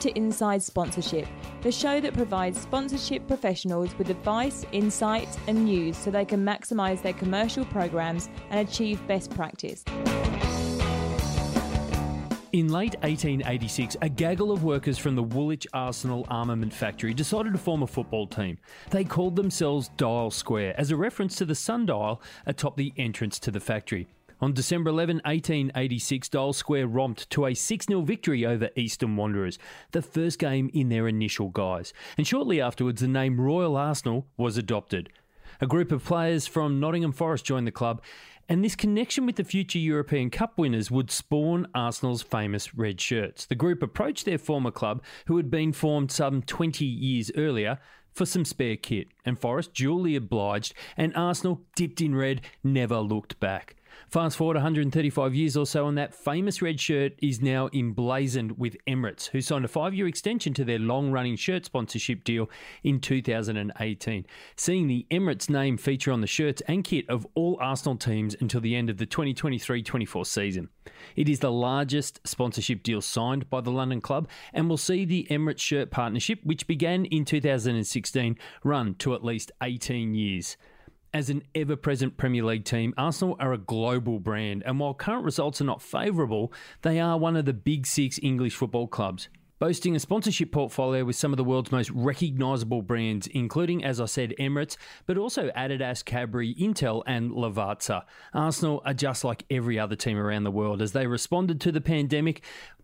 To Inside Sponsorship, the show that provides sponsorship professionals with advice, insights, and news so they can maximise their commercial programs and achieve best practice. In late 1886, a gaggle of workers from the Woolwich Arsenal Armament Factory decided to form a football team. They called themselves Dial Square as a reference to the sundial atop the entrance to the factory. On December 11, 1886, Dial Square romped to a 6 0 victory over Eastern Wanderers, the first game in their initial guise. And shortly afterwards, the name Royal Arsenal was adopted. A group of players from Nottingham Forest joined the club, and this connection with the future European Cup winners would spawn Arsenal's famous red shirts. The group approached their former club, who had been formed some 20 years earlier, for some spare kit, and Forest duly obliged, and Arsenal, dipped in red, never looked back. Fast forward 135 years or so, and that famous red shirt is now emblazoned with Emirates, who signed a five year extension to their long running shirt sponsorship deal in 2018, seeing the Emirates name feature on the shirts and kit of all Arsenal teams until the end of the 2023 24 season. It is the largest sponsorship deal signed by the London club and will see the Emirates shirt partnership, which began in 2016, run to at least 18 years. As an ever present Premier League team, Arsenal are a global brand, and while current results are not favourable, they are one of the big six English football clubs. Boasting a sponsorship portfolio with some of the world's most recognisable brands, including, as I said, Emirates, but also Adidas, Cadbury, Intel, and Lavazza. Arsenal are just like every other team around the world as they responded to the pandemic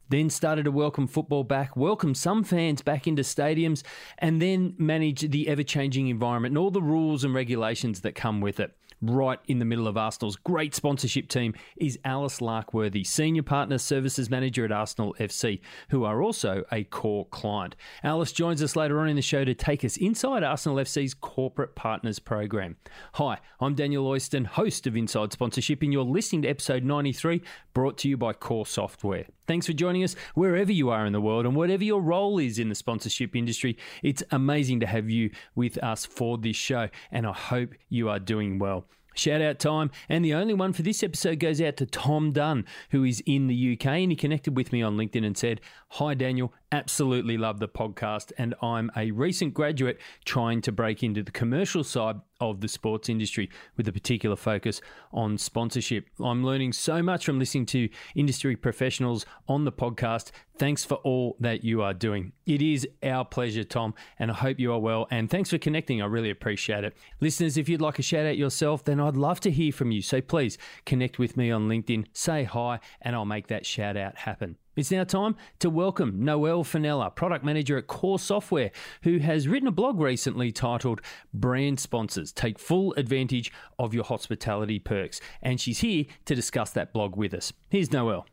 then started to welcome football back, welcome some fans back into stadiums, and then manage the ever changing environment and all the rules and regulations that come with it. Right in the middle of Arsenal's great sponsorship team is Alice Larkworthy, Senior Partner Services Manager at Arsenal FC, who are also a KORE client. Alice joins us later on in the show to take us inside Arsenal FC's Corporate Partners Program. Hi, I'm Daniel Oyston, host of Inside Sponsorship, and you're listening to episode 93, brought to you by KORE Software. Thanks for joining us wherever you are in the world and whatever your role is in the sponsorship industry. It's amazing to have you with us for this show, and I hope you are doing well. Shout out time. And the only one for this episode goes out to Tom Dunn, who is in the UK. And he connected with me on LinkedIn and said, Hi, Daniel. Absolutely love the podcast. And I'm a recent graduate trying to break into the commercial side of the sports industry with a particular focus on sponsorship. I'm learning so much from listening to industry professionals on the podcast. Thanks for all that you are doing. It is our pleasure, Tom, and I hope you are well. And thanks for connecting. I really appreciate it. Listeners, if you'd like a shout out yourself, then I'd love to hear from you. So please connect with me on LinkedIn, say hi, and I'll make that shout out happen. It's now time to welcome Noelle Finella, product manager at KORE Software, who has written a blog recently titled Brand Sponsors Take Full Advantage of Your Hospitality Perks. And she's here to discuss that blog with us. Here's Noelle.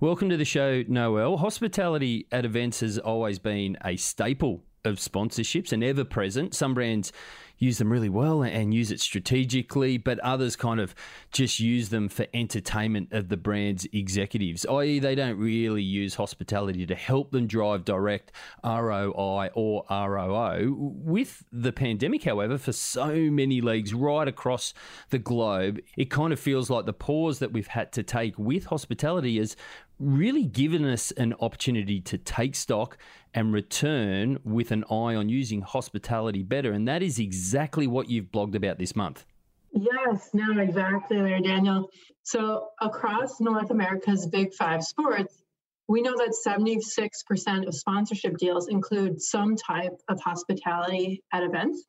Welcome to the show, Noelle. Hospitality at events has always been a staple of sponsorships and ever present. Some brands use them really well and use it strategically, but others kind of just use them for entertainment of the brand's executives, i.e., they don't really use hospitality to help them drive direct ROI or ROO. With the pandemic, however, for so many leagues right across the globe, it kind of feels like the pause that we've had to take with hospitality has really given us an opportunity to take stock and return with an eye on using hospitality better. And that is exactly what you've blogged about this month. Yes, no, exactly there, Daniel. So across North America's big five sports, we know that 76% of sponsorship deals include some type of hospitality at events.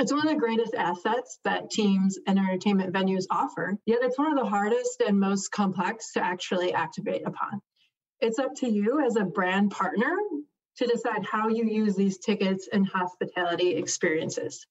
It's one of the greatest assets that teams and entertainment venues offer, yet it's one of the hardest and most complex to actually activate upon. It's up to you as a brand partner to decide how you use these tickets and hospitality experiences.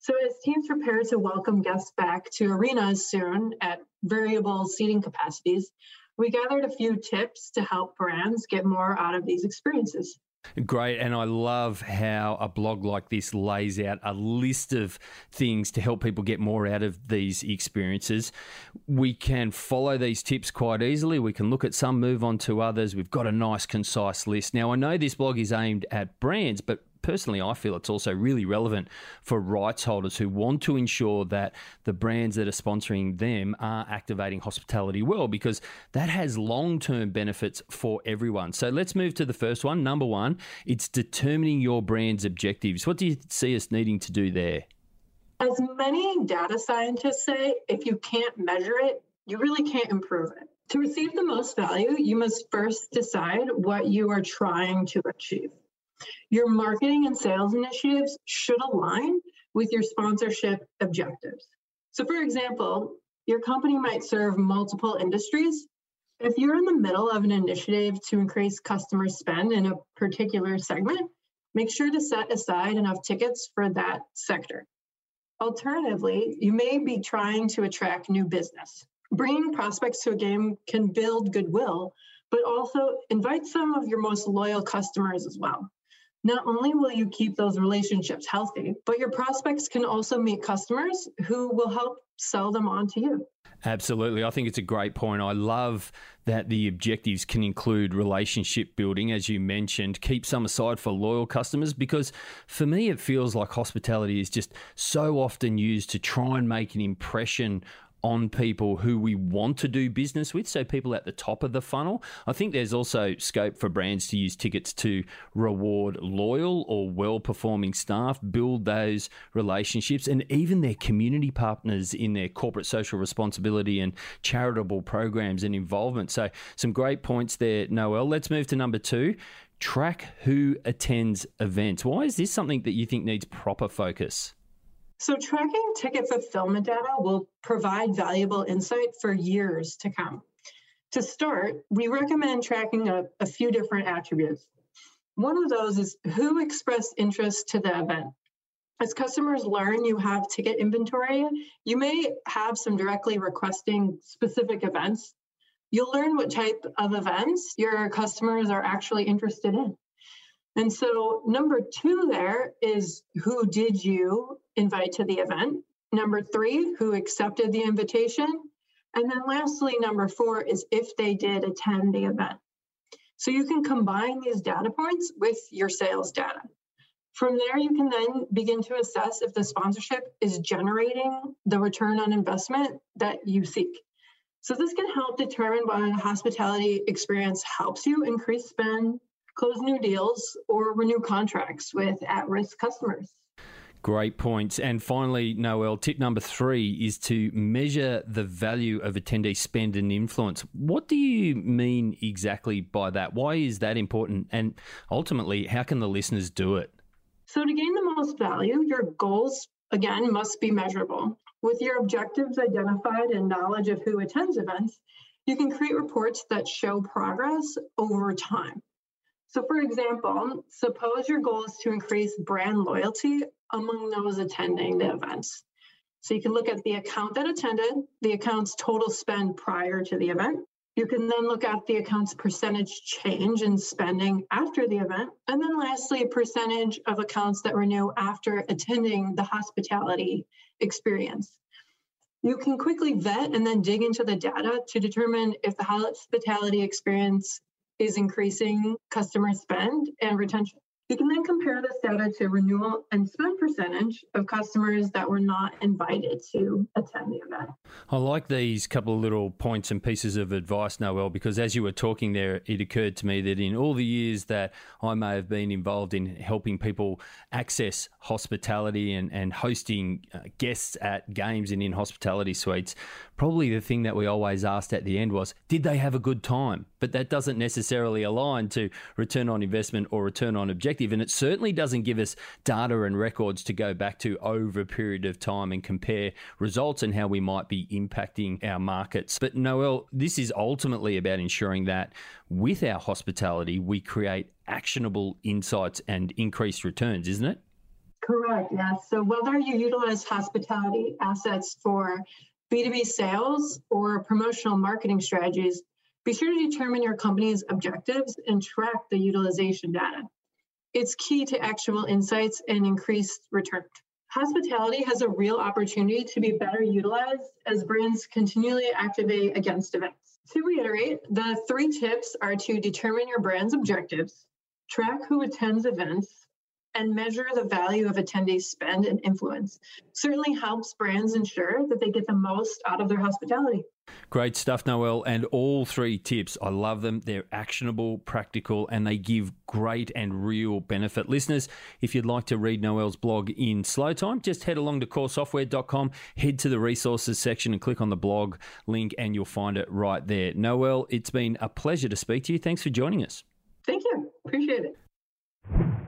So, as teams prepare to welcome guests back to arenas soon at variable seating capacities, we gathered a few tips to help brands get more out of these experiences. Great. And I love how a blog like this lays out a list of things to help people get more out of these experiences. We can follow these tips quite easily. We can look at some, move on to others. We've got a nice, concise list. Now, I know this blog is aimed at brands, but personally, I feel it's also really relevant for rights holders who want to ensure that the brands that are sponsoring them are activating hospitality well, because that has long term benefits for everyone. So let's move to the first one. Number one, it's determining your brand's objectives. What do you see us needing to do there? As many data scientists say, if you can't measure it, you really can't improve it. To receive the most value, you must first decide what you are trying to achieve. Your marketing and sales initiatives should align with your sponsorship objectives. So, for example, your company might serve multiple industries. If you're in the middle of an initiative to increase customer spend in a particular segment, make sure to set aside enough tickets for that sector. Alternatively, you may be trying to attract new business. Bringing prospects to a game can build goodwill, but also invite some of your most loyal customers as well. Not only will you keep those relationships healthy, but your prospects can also meet customers who will help sell them on to you. Absolutely. I think it's a great point. I love that the objectives can include relationship building, as you mentioned, keep some aside for loyal customers, because for me, it feels like hospitality is just so often used to try and make an impression on people who we want to do business with, so people at the top of the funnel. I think there's also scope for brands to use tickets to reward loyal or well performing staff, build those relationships, and even their community partners in their corporate social responsibility and charitable programs and involvement. So, some great points there, Noel. Let's move to number two track who attends events. Why is this something that you think needs proper focus? So, tracking ticket fulfillment data will provide valuable insight for years to come. To start, we recommend tracking a, a, few different attributes. One of those is who expressed interest to the event. As customers learn you have ticket inventory, you may have some directly requesting specific events. You'll learn what type of events your customers are actually interested in. And so, number two there is who did you invite to the event? Number three, who accepted the invitation? And then lastly, number four is if they did attend the event. So you can combine these data points with your sales data. From there, you can then begin to assess if the sponsorship is generating the return on investment that you seek. So this can help determine whether the hospitality experience helps you increase spend, close new deals, or renew contracts with at risk customers. Great points. And finally, Noel, tip number three is to measure the value of attendee spend and influence. What do you mean exactly by that? Why is that important? And ultimately, how can the listeners do it? So, to gain the most value, your goals, again, must be measurable. With your objectives identified and knowledge of who attends events, you can create reports that show progress over time. So, for example, suppose your goal is to increase brand loyalty among those attending the events. So, you can look at the account that attended, the account's total spend prior to the event. You can then look at the account's percentage change in spending after the event. And then, lastly, percentage of accounts that renew after attending the hospitality experience. You can quickly vet and then dig into the data to determine if the hospitality experience is increasing customer spend and retention. You can then compare this data to renewal and spend percentage of customers that were not invited to attend the event. I like these couple of little points and pieces of advice, Noel, because as you were talking there, it occurred to me that in all the years that I may have been involved in helping people access hospitality and, and hosting uh, guests at games and in hospitality suites, probably the thing that we always asked at the end was, did they have a good time? But that doesn't necessarily align to return on investment or return on objective. And it certainly doesn't give us data and records to go back to over a period of time and compare results and how we might be impacting our markets. But Noel, this is ultimately about ensuring that with our hospitality, we create actionable insights and increased returns, isn't it? Correct, yes. So whether you utilize hospitality assets for B2B sales or promotional marketing strategies, be sure to determine your company's objectives and track the utilization data. It's key to actual insights and increased return. Hospitality has a real opportunity to be better utilized as brands continually activate against events. To reiterate, the three tips are to determine your brand's objectives, track who attends events, and measure the value of attendees' spend and influence. Certainly helps brands ensure that they get the most out of their hospitality. Great stuff, Noel. And all three tips, I love them. They're actionable, practical, and they give great and real benefit. Listeners, if you'd like to read Noel's blog in slow time, just head along to koresoftware.com, head to the resources section, and click on the blog link, and you'll find it right there. Noel, it's been a pleasure to speak to you. Thanks for joining us. Thank you. Appreciate it.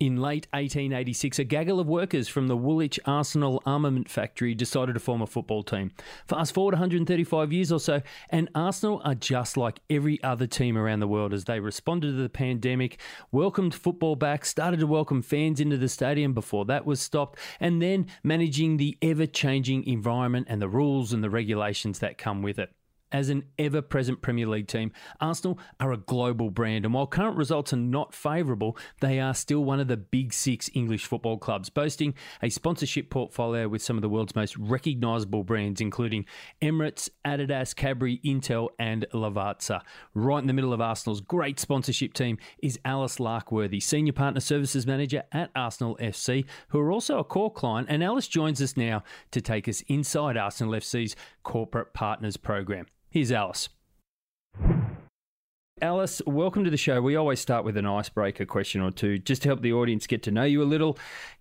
In late 1886, a gaggle of workers from the Woolwich Arsenal Armament Factory decided to form a football team. Fast forward 135 years or so, and Arsenal are just like every other team around the world as they responded to the pandemic, welcomed football back, started to welcome fans into the stadium before that was stopped, and then managing the ever changing environment and the rules and the regulations that come with it. As an ever present Premier League team, Arsenal are a global brand, and while current results are not favourable, they are still one of the big six English football clubs, boasting a sponsorship portfolio with some of the world's most recognisable brands, including Emirates, Adidas, Cadbury, Intel, and Lavazza. Right in the middle of Arsenal's great sponsorship team is Alice Larkworthy, Senior Partner Services Manager at Arsenal FC, who are also a KORE client. And Alice joins us now to take us inside Arsenal FC's Corporate Partners Program. Here's Alice. Alice, welcome to the show. We always start with an icebreaker question or two just to help the audience get to know you a little,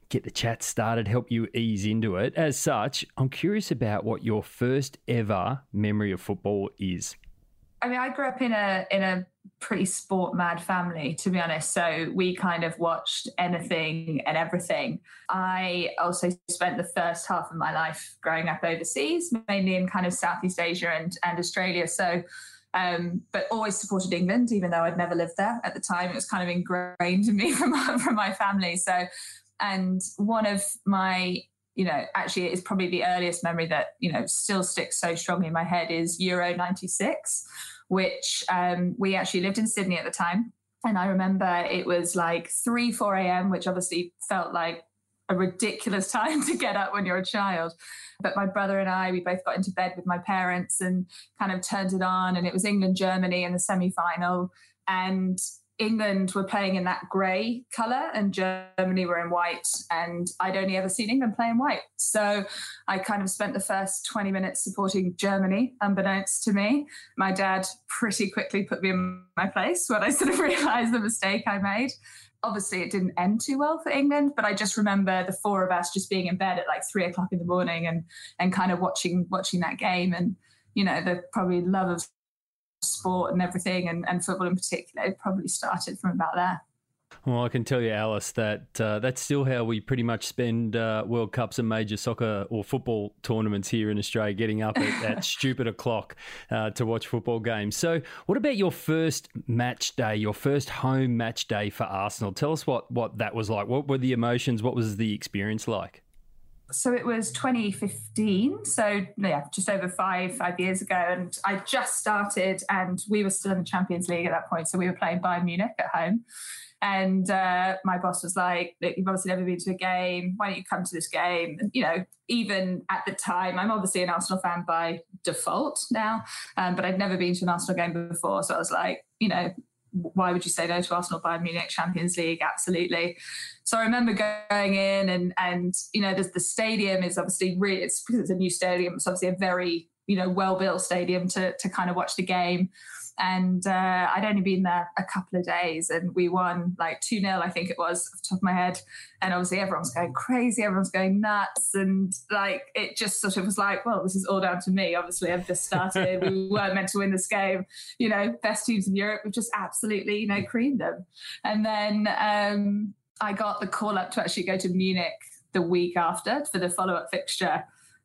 get the chat started, help you ease into it. As such, I'm curious about what your first ever memory of football is. I mean, I grew up in a in a pretty sport mad family, to be honest. So we kind of watched anything and everything. I also spent the first half of my life growing up overseas, mainly in kind of Southeast Asia and, and Australia. So, um, but always supported England, even though I'd never lived there at the time. It was kind of ingrained in me from, from my family. So, and one of my you know, actually it's probably the earliest memory that, you know, still sticks so strongly in my head is Euro 96 which um, we actually lived in Sydney at the time. And I remember it was like 3, 4 a.m., which obviously felt like a ridiculous time to get up when you're a child. But my brother and I, we both got into bed with my parents and kind of turned it on. And it was England Germany in the semi final. And England were playing in that grey colour and Germany were in white. And I'd only ever seen England play in white. So I kind of spent the first 20 minutes supporting Germany, unbeknownst to me. My dad pretty quickly put me in my place when I sort of realised the mistake I made. Obviously, it didn't end too well for England, but I just remember the four of us just being in bed at like three o'clock in the morning and and kind of watching watching that game and you know the probably love of sport and everything, and, and football in particular, probably started from about there. Well, I can tell you, Alice, that uh, that's still how we pretty much spend uh, World Cups and major soccer or football tournaments here in Australia, getting up at, at stupid o'clock uh, to watch football games. So, what about your first match day, your first home match day for Arsenal? Tell us what, what that was like. What were the emotions? What was the experience like? So it was 2015 so yeah just over five five years ago and i just started and we were still in the champions league at that point so we were playing bayern munich at home. And uh, my boss was like look you've obviously never been to a game. Why don't you come to this game? And, you know even at the time i'm obviously an arsenal fan by default now um, but i'd never been to an arsenal game before. So i was like you know why would you say no to Arsenal Bayern Munich Champions League? Absolutely. So I remember going in and and you know the, the stadium is obviously really it's because it's a new stadium. It's obviously a very you know well built stadium to to kind of watch the game and uh, I'd only been there a couple of days, and we won like two 0 I think it was, off the top of my head. And obviously, everyone's going crazy, everyone's going nuts, and like it just sort of was like, well, this is all down to me. Obviously, I've just started. we weren't meant to win this game. You know, best teams in Europe. We've just absolutely, you know, creamed them. And then um, I got the call up to actually go to Munich the week after for the follow up fixture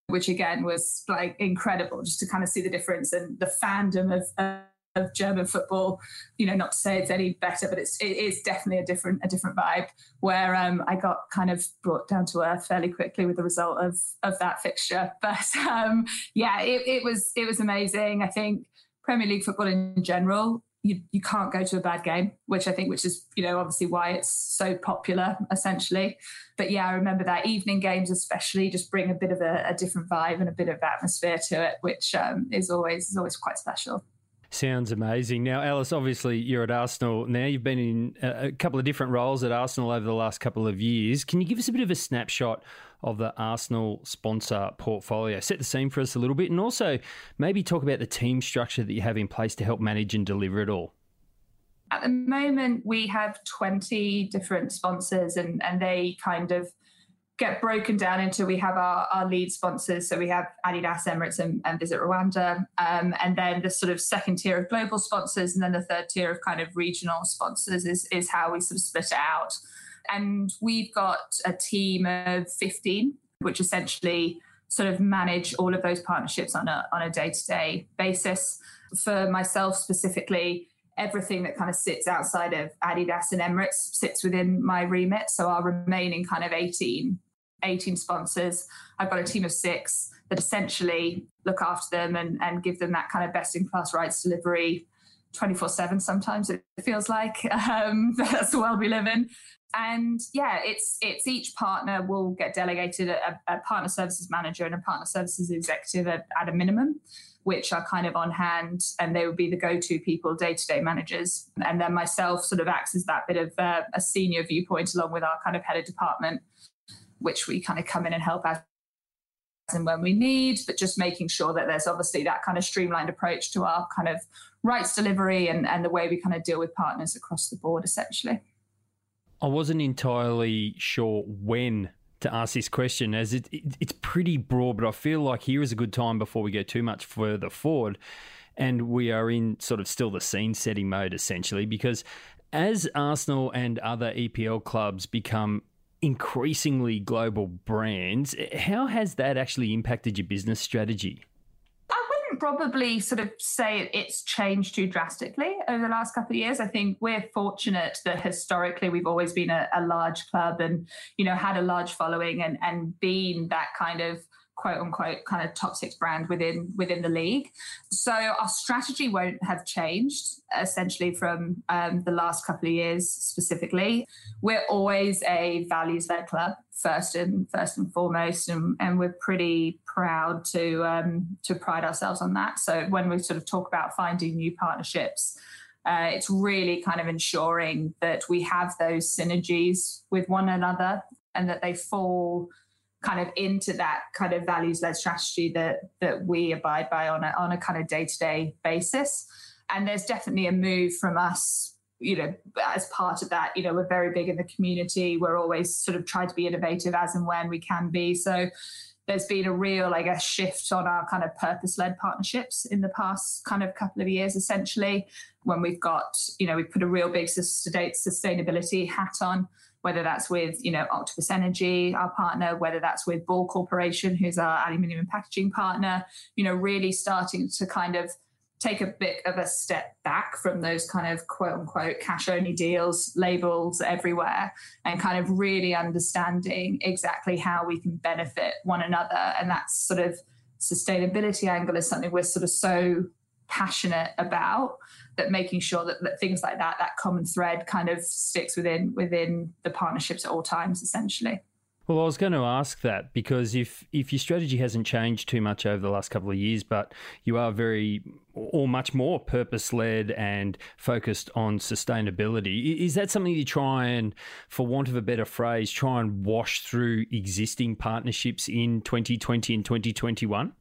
which again was like incredible just to kind of see the difference and the fandom of, of German football. You know, not to say it's any better, but it's it is definitely a different a different vibe. Where um, I got kind of brought down to earth fairly quickly with the result of of that fixture. But um, yeah, it, it was it was amazing. I think Premier League football in general. You, you can't go to a bad game, which I think, which is you know obviously why it's so popular, essentially. But yeah, I remember that evening games especially just bring a bit of a, a different vibe and a bit of atmosphere to it, which um, is always is always quite special. Sounds amazing. Now, Alice, obviously you're at Arsenal now. You've been in uh, a couple of different roles at Arsenal over the last couple of years. Can you give us a bit of a snapshot of the Arsenal sponsor portfolio? Set the scene for us a little bit and also maybe talk about the team structure that you have in place to help manage and deliver it all. At the moment, we have 20 different sponsors and, and they kind of get broken down into we have our, our lead sponsors. So we have Adidas, Emirates, and, and Visit Rwanda. Um, and then the sort of second tier of global sponsors, and then the third tier of kind of regional sponsors is, is how we sort of split it out. And we've got a team of 15, which essentially sort of manage all of those partnerships on a on a day-to-day basis. For myself specifically, everything that kind of sits outside of Adidas and Emirates sits within my remit. So our remaining kind of 18 18 sponsors. I've got a team of six that essentially look after them and, and give them that kind of best in class rights delivery 24 7 sometimes it feels like um, that's the world we live in. And yeah it's it's each partner will get delegated a, a partner services manager and a partner services executive at, at, a minimum which are kind of on hand and they would be the go-to people day-to-day managers. And then myself sort of acts as that bit of uh, a senior viewpoint along with our kind of head of department which we kind of come in and help out and when we need, but just making sure that there's obviously that kind of streamlined approach to our kind of rights delivery and, and the way we kind of deal with partners across the board, essentially. I wasn't entirely sure when to ask this question, as it, it, it's pretty broad, but I feel like here is a good time before we go too much further forward. And we are in sort of still the scene setting mode, essentially, because as Arsenal and other EPL clubs become increasingly global brands. How has that actually impacted your business strategy? I wouldn't probably sort of say it's changed too drastically over the last couple of years. I think we're fortunate that historically we've always been a, a large club and, you know, had a large following and, and been that kind of quote unquote kind of top six brand within within the league. So our strategy won't have changed essentially from um, the last couple of years specifically. We're always a values led club first and first and foremost, and, and we're pretty proud to um, to pride ourselves on that. So when we sort of talk about finding new partnerships. Uh, it's really kind of ensuring that we have those synergies with one another and that they fall kind of into that kind of values led strategy that that we abide by on a on a kind of day to day basis. And there's definitely a move from us you know, as part of that, you know, we're very big in the community. We're always sort of trying to be innovative as and when we can be. So there's been a real, I guess, shift on our kind of purpose led partnerships in the past kind of couple of years, essentially, when we've got, you know, we've put a real big sustainability hat on whether that's with you know Octopus Energy, our partner, whether that's with Ball Corporation, who's our aluminium and packaging partner. You know, really starting to kind of take a bit of a step back from those kind of quote unquote cash only deals, labels everywhere, and kind of really understanding exactly how we can benefit one another. And that sort of sustainability angle is something we're sort of so passionate about that making sure that, that things like that that common thread kind of sticks within within the partnerships at all times essentially well, I was going to ask that because if if your strategy hasn't changed too much over the last couple of years, but you are very or much more purpose led and focused on sustainability, is that something you try and, for want of a better phrase, try and wash through existing partnerships in 2020 and 2021?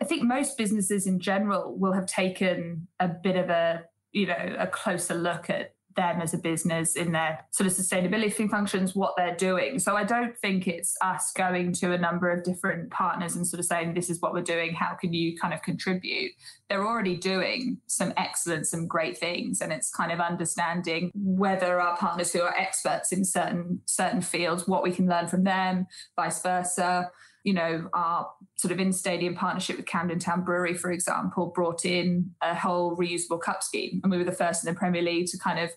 I think most businesses in general will have taken a bit of a you know a closer look at them as a business in their sort of sustainability functions, what they're doing. So I don't think it's us going to a number of different partners and sort of saying, this is what we're doing. How can you kind of contribute? They're already doing some excellent, some great things. And it's kind of understanding whether our partners who are experts in certain certain fields, what we can learn from them, vice versa you know, our sort of in stadium partnership with Camden Town Brewery, for example, brought in a whole reusable cup scheme. And we were the first in the Premier League to kind of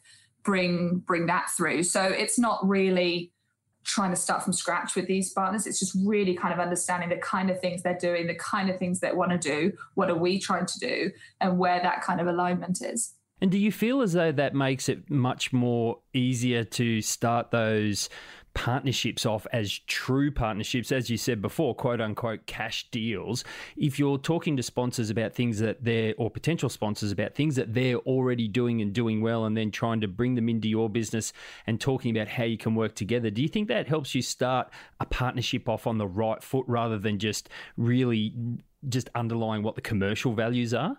bring bring that through. So it's not really trying to start from scratch with these partners. It's just really kind of understanding the kind of things they're doing, the kind of things they want to do, what are we trying to do, and where that kind of alignment is. And do you feel as though that makes it much more easier to start those partnerships off as true partnerships, as you said before, quote unquote cash deals, if you're talking to sponsors about things that they're, or potential sponsors about things that they're already doing and doing well, and then trying to bring them into your business and talking about how you can work together, do you think that helps you start a partnership off on the right foot rather than just really just underlying what the commercial values are?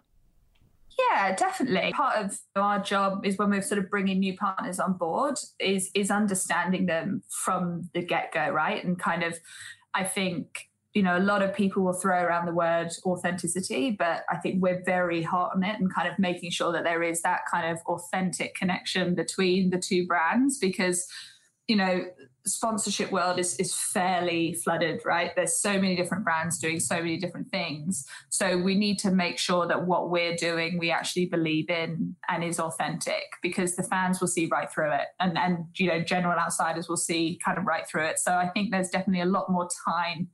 Yeah, definitely. Part of our job is when we're sort of bringing new partners on board is is understanding them from the get go, right? And kind of, I think you know a lot of people will throw around the word authenticity, but I think we're very hot on it and kind of making sure that there is that kind of authentic connection between the two brands because you know sponsorship world is is fairly flooded right? There's so many different brands doing so many different things. So we need to make sure that what we're doing we actually believe in and is authentic because the fans will see right through it. And and you know general outsiders will see kind of right through it. So i think there's definitely a lot more time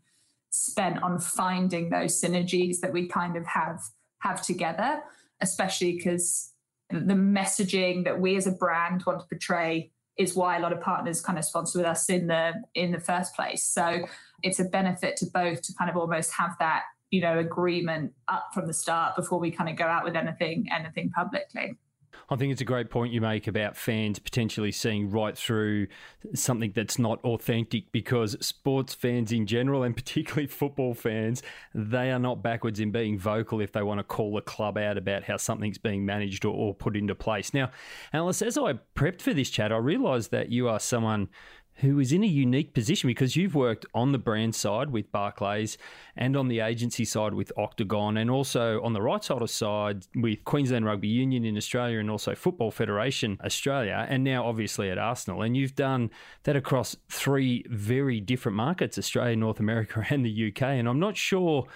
spent on finding those synergies that we kind of have have together especially because the messaging that we as a brand want to portray is why a lot of partners kind of sponsor with us in the in the first place. So it's a benefit to both to kind of almost have that you know agreement up from the start before we kind of go out with anything anything publicly. I think it's a great point you make about fans potentially seeing right through something that's not authentic because sports fans in general, and particularly football fans, they are not backwards in being vocal if they want to call a club out about how something's being managed or, or put into place. Now, Alice, as I prepped for this chat, I realised that you are someone who is in a unique position because you've worked on the brand side with Barclays and on the agency side with Octagon and also on the right side of side with Queensland Rugby Union in Australia and also Football Federation Australia and now obviously at Arsenal. And you've done that across three very different markets Australia, North America and the UK and I'm not sure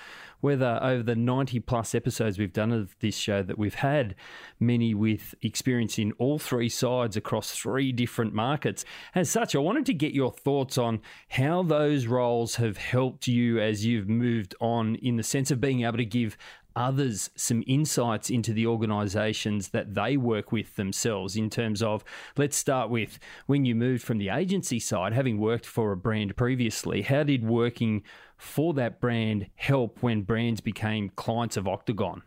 whether over the 90 plus episodes we've done of this show that we've had many with experience in all three sides across three different markets. As such, I wanted to get your thoughts on how those roles have helped you as you've moved on in the sense of being able to give others some insights into the organizations that they work with themselves in terms of let's start with when you moved from the agency side having worked for a brand previously how did working for that brand help when brands became clients of Octagon?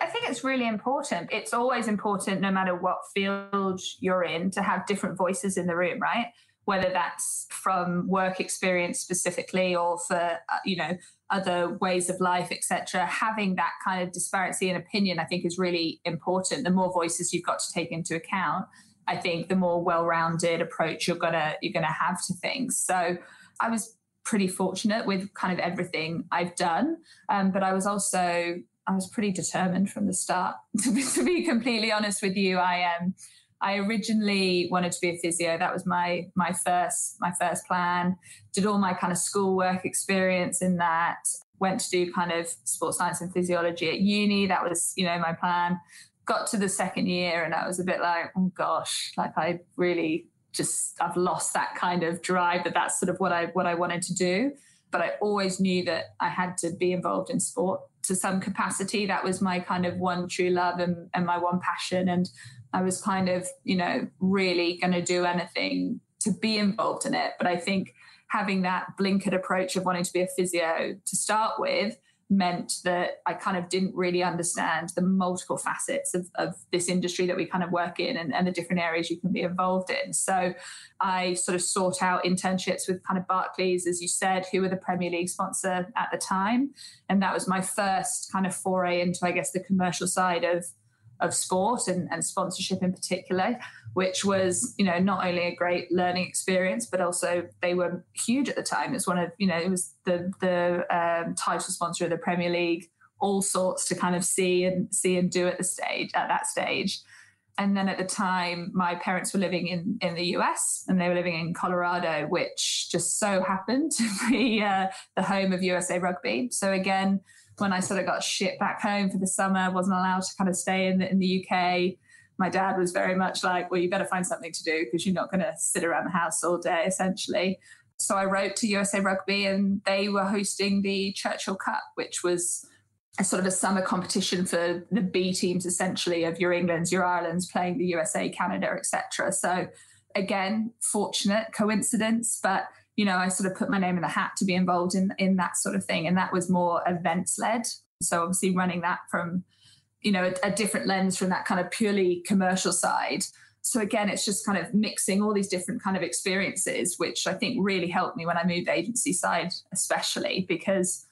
I think it's really important. It's always important, no matter what field you're in, to have different voices in the room, right? Whether that's from work experience specifically or for, uh, you know, other ways of life, etc. Having that kind of disparity in opinion, I think, is really important. The more voices you've got to take into account, I think, the more well-rounded approach you're gonna you're gonna have to things. So, I was pretty fortunate with kind of everything I've done. Um, but I was also I was pretty determined from the start. To be, to be completely honest with you, I am. Um, I originally wanted to be a physio. That was my my first my first plan. Did all my kind of schoolwork experience in that. Went to do kind of sports science and physiology at uni. That was you know my plan. Got to the second year and I was a bit like, oh gosh, like I really just I've lost that kind of drive that that's sort of what I what I wanted to do. But I always knew that I had to be involved in sport to some capacity. That was my kind of one true love and, and my one passion. And I was kind of, you know, really going to do anything to be involved in it. But I think having that blinkered approach of wanting to be a physio to start with meant that I kind of didn't really understand the multiple facets of, of this industry that we kind of work in and, and, the different areas you can be involved in. So I sort of sought out internships with kind of Barclays, as you said, who were the Premier League sponsor at the time. And that was my first kind of foray into, I guess, the commercial side of of sport and, and sponsorship in particular, which was, you know, not only a great learning experience, but also they were huge at the time. It's one of, you know, it was the the um, title sponsor of the Premier League, all sorts to kind of see and see and do at the stage at that stage. And then at the time, my parents were living in, in the US and they were living in Colorado, which just so happened to be uh, the home of USA Rugby. So again, when I sort of got shipped back home for the summer, wasn't allowed to kind of stay in the, in the UK. My dad was very much like, well, you better find something to do because you're not going to sit around the house all day, essentially. So I wrote to USA Rugby and they were hosting the Churchill Cup, which was a sort of a summer competition for the B teams, essentially, of your Englands, your Irelands playing the USA, Canada, etc. So again, fortunate coincidence, but you know, I sort of put my name in the hat to be involved in in that sort of thing, and that was more events led. So obviously, running that from you know a, a different lens from that kind of purely commercial side. So again, it's just kind of mixing all these different kind of experiences, which I think really helped me when I moved agency side, especially because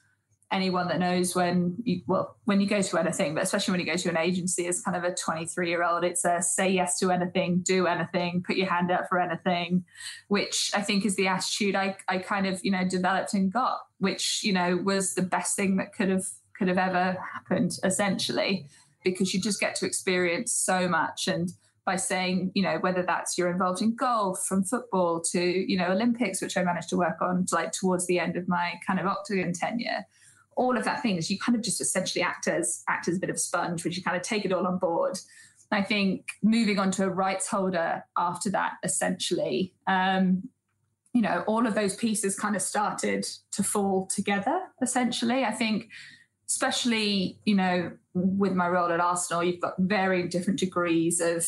anyone that knows when you well when you go to anything but especially when you go to an agency as kind of a 23 year old it's a say yes to anything do anything put your hand out for anything which i think is the attitude i, I kind of you know developed and got which you know was the best thing that could have could have ever happened essentially because you just get to experience so much. And by saying, you know, whether that's you're involved in golf, from football to, you know, Olympics, which I managed to work on like towards the end of my kind of octagon tenure, all of that things, you kind of just essentially act as act as a bit of sponge, which you kind of take it all on board. I think moving on to a rights holder after that, essentially, um, you know, all of those pieces kind of started to fall together. Essentially, I think, especially you know, with my role at Arsenal, you've got very different degrees of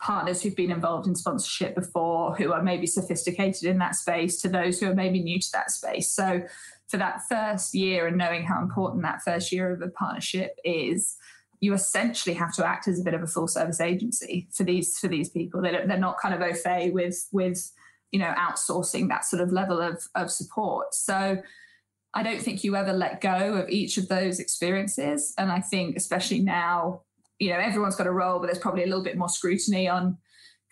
partners who've been involved in sponsorship before, who are maybe sophisticated in that space, to those who are maybe new to that space. So for that first year and knowing how important that first year of a partnership is, you essentially have to act as a bit of a full service agency for these for these people. They they're not kind of au fait with with you know outsourcing that sort of level of of support. So I don't think you ever let go of each of those experiences. And I think especially now, you know, everyone's got a role, but there's probably a little bit more scrutiny on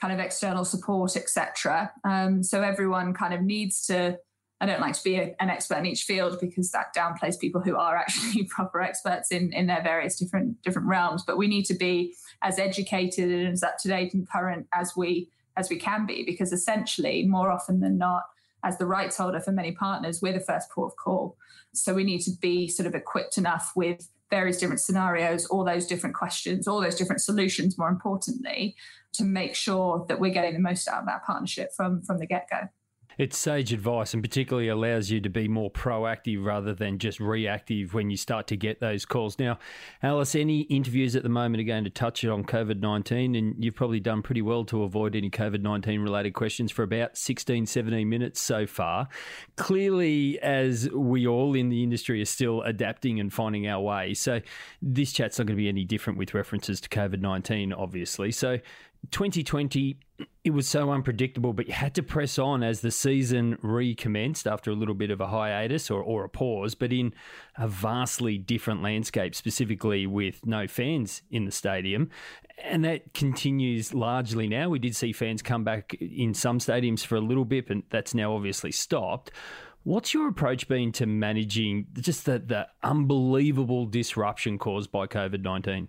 kind of external support, etc. Um, so everyone kind of needs to I don't like to be a, an expert in each field because that downplays people who are actually proper experts in, in their various different different realms. But we need to be as educated and as up to date and current as we as we can be, because essentially, more often than not, as the rights holder for many partners, we're the first port of call. So we need to be sort of equipped enough with various different scenarios, all those different questions, all those different solutions, more importantly, to make sure that we're getting the most out of that partnership from from the get go. It's sage advice and particularly allows you to be more proactive rather than just reactive when you start to get those calls. Now, Alice, any interviews at the moment are going to touch it on COVID 19, and you've probably done pretty well to avoid any COVID 19 related questions for about 16, 17 minutes so far. Clearly, as we all in the industry are still adapting and finding our way. So, this chat's not going to be any different with references to COVID 19, obviously. So, 2020, it was so unpredictable, but you had to press on as the season recommenced after a little bit of a hiatus or, or a pause, but in a vastly different landscape, specifically with no fans in the stadium. And that continues largely now. We did see fans come back in some stadiums for a little bit, but that's now obviously stopped. What's your approach been to managing just the, the unbelievable disruption caused by COVID 19?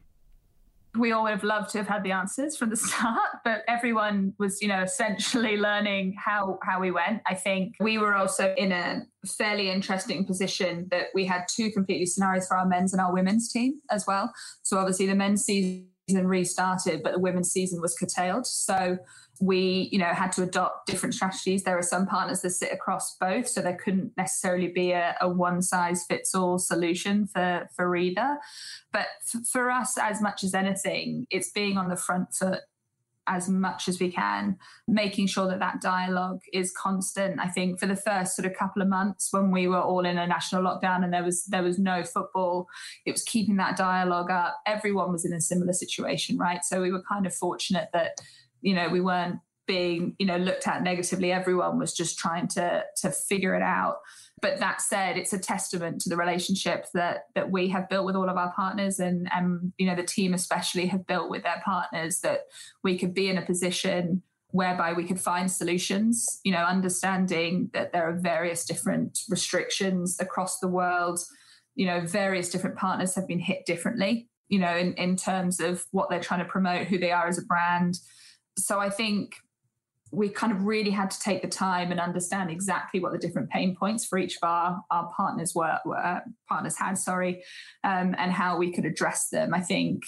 We all would have loved to have had the answers from the start, but everyone was, you know, essentially learning how how we went. I think we were also in a fairly interesting position that we had two completely scenarios for our men's and our women's team as well. So obviously the men's season restarted, but the women's season was curtailed. So we you know had to adopt different strategies there are some partners that sit across both so there couldn't necessarily be a, a one size fits all solution for for either but f- for us as much as anything it's being on the front foot as much as we can making sure that that dialogue is constant. I think for the first sort of couple of months when we were all in a national lockdown and there was there was no football it was keeping that dialogue up. Everyone was in a similar situation right? So we were kind of fortunate that you know we weren't being you know looked at negatively. Everyone was just trying to to figure it out but that said it's a testament to the relationship that that we have built with all of our partners and and you know the team especially have built with their partners that we could be in a position whereby we could find solutions you know understanding that there are various different restrictions across the world. You know various different partners have been hit differently you know in, in terms of what they're trying to promote who they are as a brand. So I think we kind of really had to take the time and understand exactly what the different pain points for each of our, our partners were, were partners had, sorry, um, and how we could address them. I think,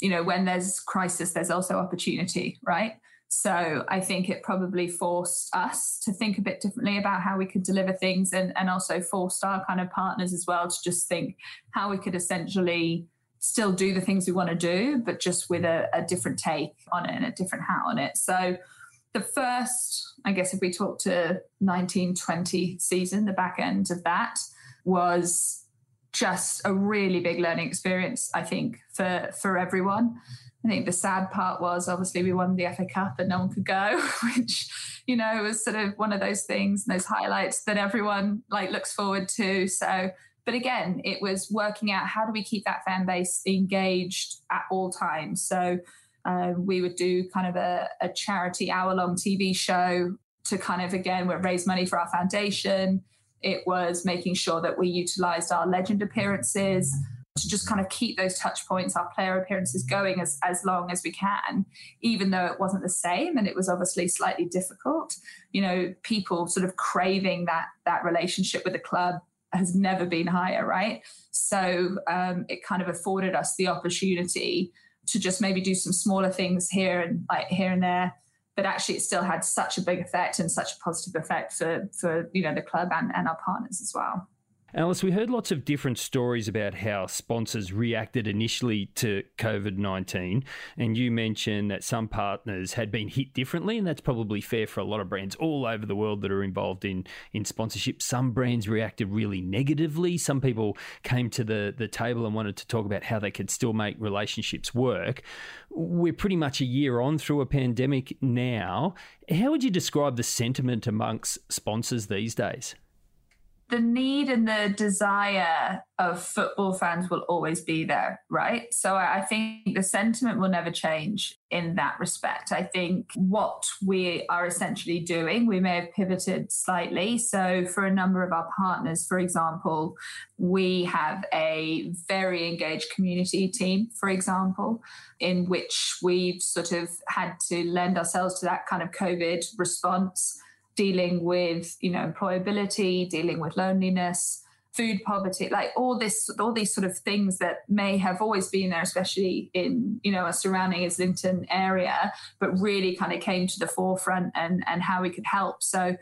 you know, when there's crisis, there's also opportunity, right? So I think it probably forced us to think a bit differently about how we could deliver things and, and also forced our kind of partners as well to just think how we could essentially still do the things we want to do, but just with a, a different take on it and a different hat on it. So the first, I guess, if we talk to 1920 season, the back end of that was just a really big learning experience, I think, for for everyone. I think the sad part was obviously we won the FA Cup and no one could go, which, you know, was sort of one of those things, those highlights that everyone like looks forward to. So, but again, it was working out how do we keep that fan base engaged at all times. So uh, we would do kind of a, a charity hour long TV show to kind of again raise money for our foundation. It was making sure that we utilized our legend appearances to just kind of keep those touch points, our player appearances going as, as long as we can, even though it wasn't the same and it was obviously slightly difficult. You know, people sort of craving that that relationship with the club has never been higher, right? So um, it kind of afforded us the opportunity to just maybe do some smaller things here and like here and there. But actually it still had such a big effect and such a positive effect for for you know the club and, and our partners as well Alice, we heard lots of different stories about how sponsors reacted initially to COVID 19. And you mentioned that some partners had been hit differently. And that's probably fair for a lot of brands all over the world that are involved in, in sponsorship. Some brands reacted really negatively. Some people came to the, the table and wanted to talk about how they could still make relationships work. We're pretty much a year on through a pandemic now. How would you describe the sentiment amongst sponsors these days? The need and the desire of football fans will always be there, right? So I think the sentiment will never change in that respect. I think what we are essentially doing, we may have pivoted slightly. So for a number of our partners, for example, we have a very engaged community team, for example, in which we've sort of had to lend ourselves to that kind of COVID response dealing with you know employability dealing with loneliness food poverty like all this all these sort of things that may have always been there especially in you know a surrounding islington area but really kind of came to the forefront and and how we could help. So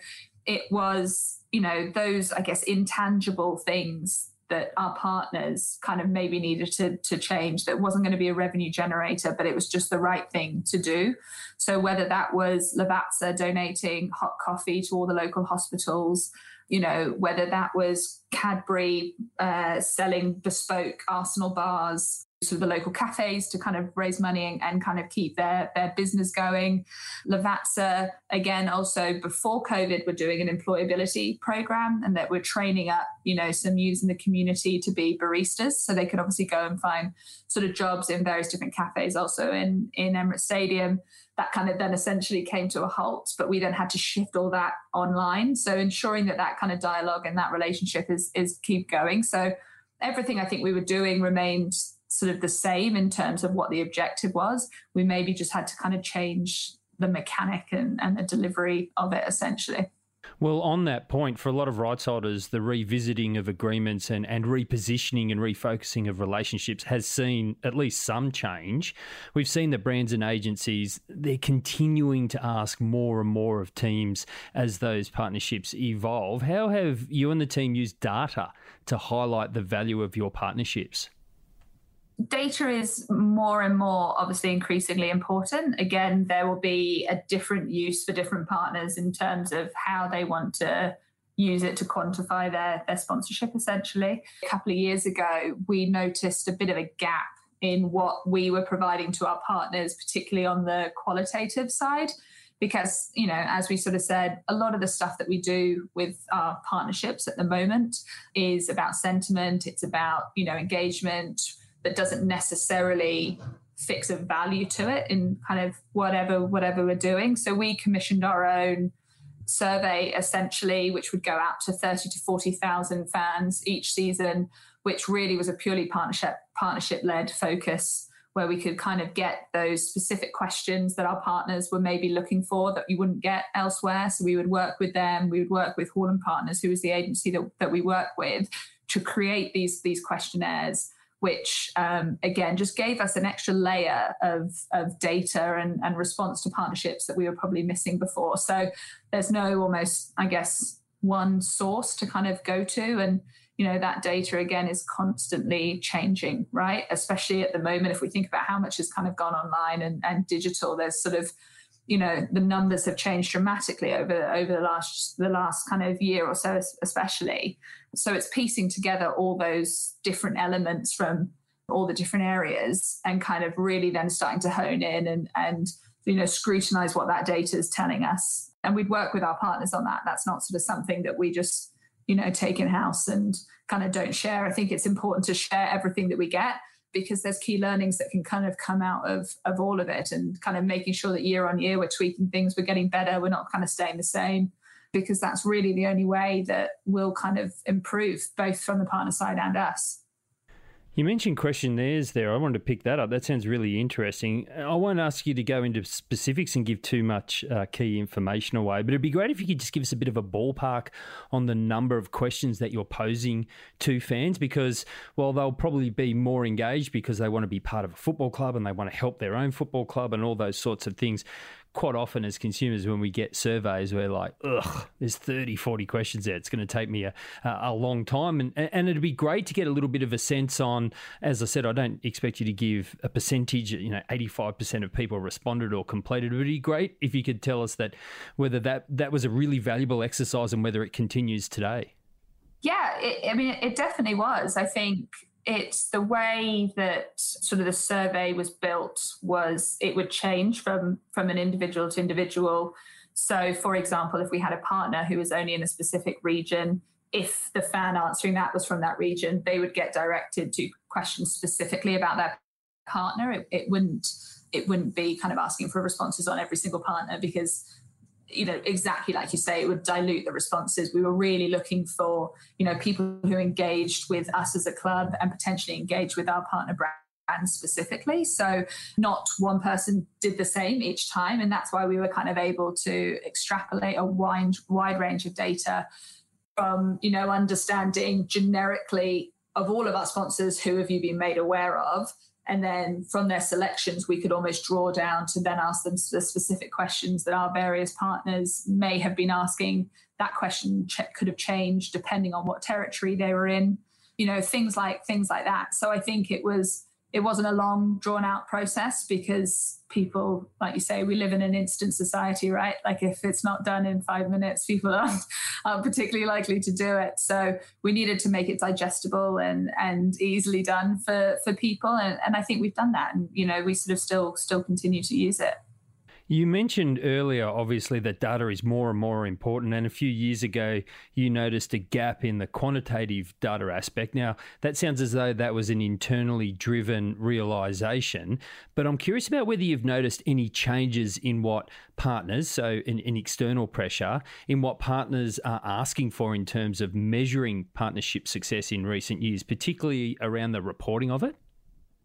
it was you know those i guess intangible things that our partners kind of maybe needed to, to change that wasn't going to be a revenue generator but it was just the right thing to do. So whether that was lavazza donating hot coffee to all the local hospitals you know whether that was cadbury uh, selling bespoke arsenal bars of the local cafes to kind of raise money and, and, kind of keep their, their business going. Lavazza, again, also before COVID, we're doing an employability program and that we're training up, you know, some youths in the community to be baristas. So they could obviously go and find sort of jobs in various different cafes, also in, in Emirates Stadium. That kind of then essentially came to a halt, but we then had to shift all that online. So ensuring that that kind of dialogue and that relationship is is keep going. So everything I think we were doing remained sort of the same in terms of what the objective was. We maybe just had to kind of change the mechanic and, and the delivery of it essentially. Well, on that point, for a lot of rights holders, the revisiting of agreements and, and repositioning and refocusing of relationships has seen at least some change. We've seen that brands and agencies, they're continuing to ask more and more of teams as those partnerships evolve. How have you and the team used data to highlight the value of your partnerships? Data is more and more obviously increasingly important. Again, there will be a different use for different partners in terms of how they want to use it to quantify their, their sponsorship essentially. A couple of years ago, we noticed a bit of a gap in what we were providing to our partners, particularly on the qualitative side. Because, you know, as we sort of said, a lot of the stuff that we do with our partnerships at the moment is about sentiment, it's about, you know, engagement, that doesn't necessarily fix a value to it in kind of whatever whatever we're doing. So we commissioned our own survey essentially, which would go out to thirty to forty thousand fans each season, which really was a purely partnership partnership led focus where we could kind of get those specific questions that our partners were maybe looking for that we wouldn't get elsewhere. So we would work with them, we would work with Hall and Partners, who was the agency that, that we work with, to create these these questionnaires which um, again just gave us an extra layer of, of data and, and response to partnerships that we were probably missing before. So there's no almost, I guess, one source to kind of go to. And, you know, that data again is constantly changing, right? Especially at the moment, if we think about how much has kind of gone online and, and digital, there's sort of you know the numbers have changed dramatically over over the last the last kind of year or so especially so it's piecing together all those different elements from all the different areas and kind of really then starting to hone in and and you know scrutinize what that data is telling us. And we'd work with our partners on that. That's not sort of something that we just you know take in house and kind of don't share. I think it's important to share everything that we get because there's key learnings that can kind of come out of of all of it and kind of making sure that year on year we're tweaking things we're getting better we're not kind of staying the same because that's really the only way that we'll kind of improve both from the partner side and us you mentioned questionnaires there. I wanted to pick that up. That sounds really interesting. I won't ask you to go into specifics and give too much uh, key information away, but it'd be great if you could just give us a bit of a ballpark on the number of questions that you're posing to fans because, well, they'll probably be more engaged because they want to be part of a football club and they want to help their own football club and all those sorts of things quite often as consumers when we get surveys we're like ugh there's 30 40 questions there. It's going to take me a, a long time. And, and it'd be great to get a little bit of a sense on as i said i don't expect you to give a percentage you know 85% of people responded or completed. It would be great if you could tell us that whether that that was a really valuable exercise and whether it continues today. Yeah it, i mean it definitely was. I think it's the way that sort of the survey was built was it would change from from an individual to individual. So for example if we had a partner who was only in a specific region if the fan answering that was from that region they would get directed to questions specifically about their partner. It, it wouldn't it wouldn't be kind of asking for responses on every single partner because you know exactly like you say it would dilute the responses. We were really looking for you know people who engaged with us as a club and potentially engaged with our partner brand specifically. So not one person did the same each time. And that's why we were kind of able to extrapolate a wide wide range of data from you know understanding generically of all of our sponsors who have you been made aware of and then from their selections, we could almost draw down to then ask them the specific questions that our various partners may have been asking. That question could have changed depending on what territory they were in, you know, things like things like that. So I think it was it wasn't a long drawn out process because people like you say we live in an instant society right? Like if it's not done in five minutes people aren't, aren't particularly likely to do it. So we needed to make it digestible and and easily done for for people. And, and i think we've done that. And you know we sort of still still continue to use it you mentioned earlier, obviously, that data is more and more important. And a few years ago, you noticed a gap in the quantitative data aspect. Now, that sounds as though that was an internally driven realization. But I'm curious about whether you've noticed any changes in what partners, so in, in external pressure, in what partners are asking for in terms of measuring partnership success in recent years, particularly around the reporting of it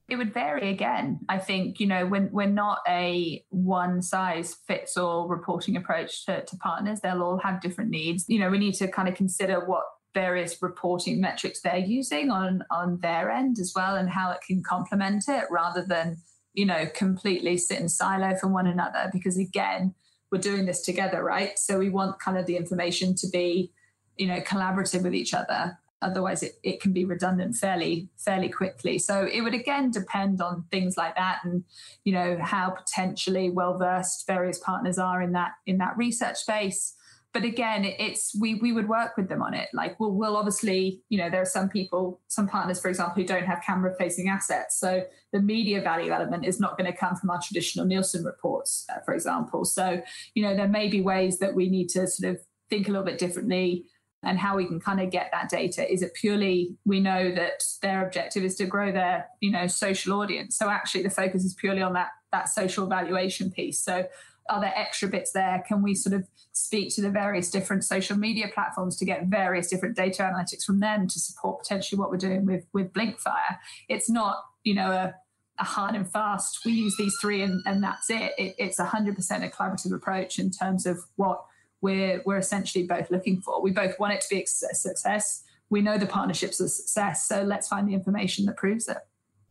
it would vary again. I think, you know, when we're not a one size fits all reporting approach to, to partners, they'll all have different needs. You know, we need to kind of consider what various reporting metrics they're using on on their end as well and how it can complement it rather than, you know, completely sit in silo from one another. Because again, we're doing this together, right? So we want kind of the information to be, you know, collaborative with each other otherwise it, it can be redundant fairly fairly quickly. So it would again depend on things like that and you know how potentially well versed various partners are in that in that research space. But again it's we we would work with them on it. Like we'll, we'll obviously you know there are some people some partners for example who don't have camera facing assets. So the media value element is not going to come from our traditional nielsen reports uh, for example. So you know there may be ways that we need to sort of think a little bit differently and how we can kind of get that data. Is it purely we know that their objective is to grow their you know social audience. So actually the focus is purely on that that social valuation piece. So are there extra bits there? Can we sort of speak to the various different social media platforms to get various different data analytics from them to support potentially what we're doing with with blinkfire? It's not you know a, a hard and fast we use these three and, and that's it. it it's 100% a collaborative approach in terms of what we're we're essentially both looking for. We both want it to be a success. We know the partnership's a success, so let's find the information that proves it.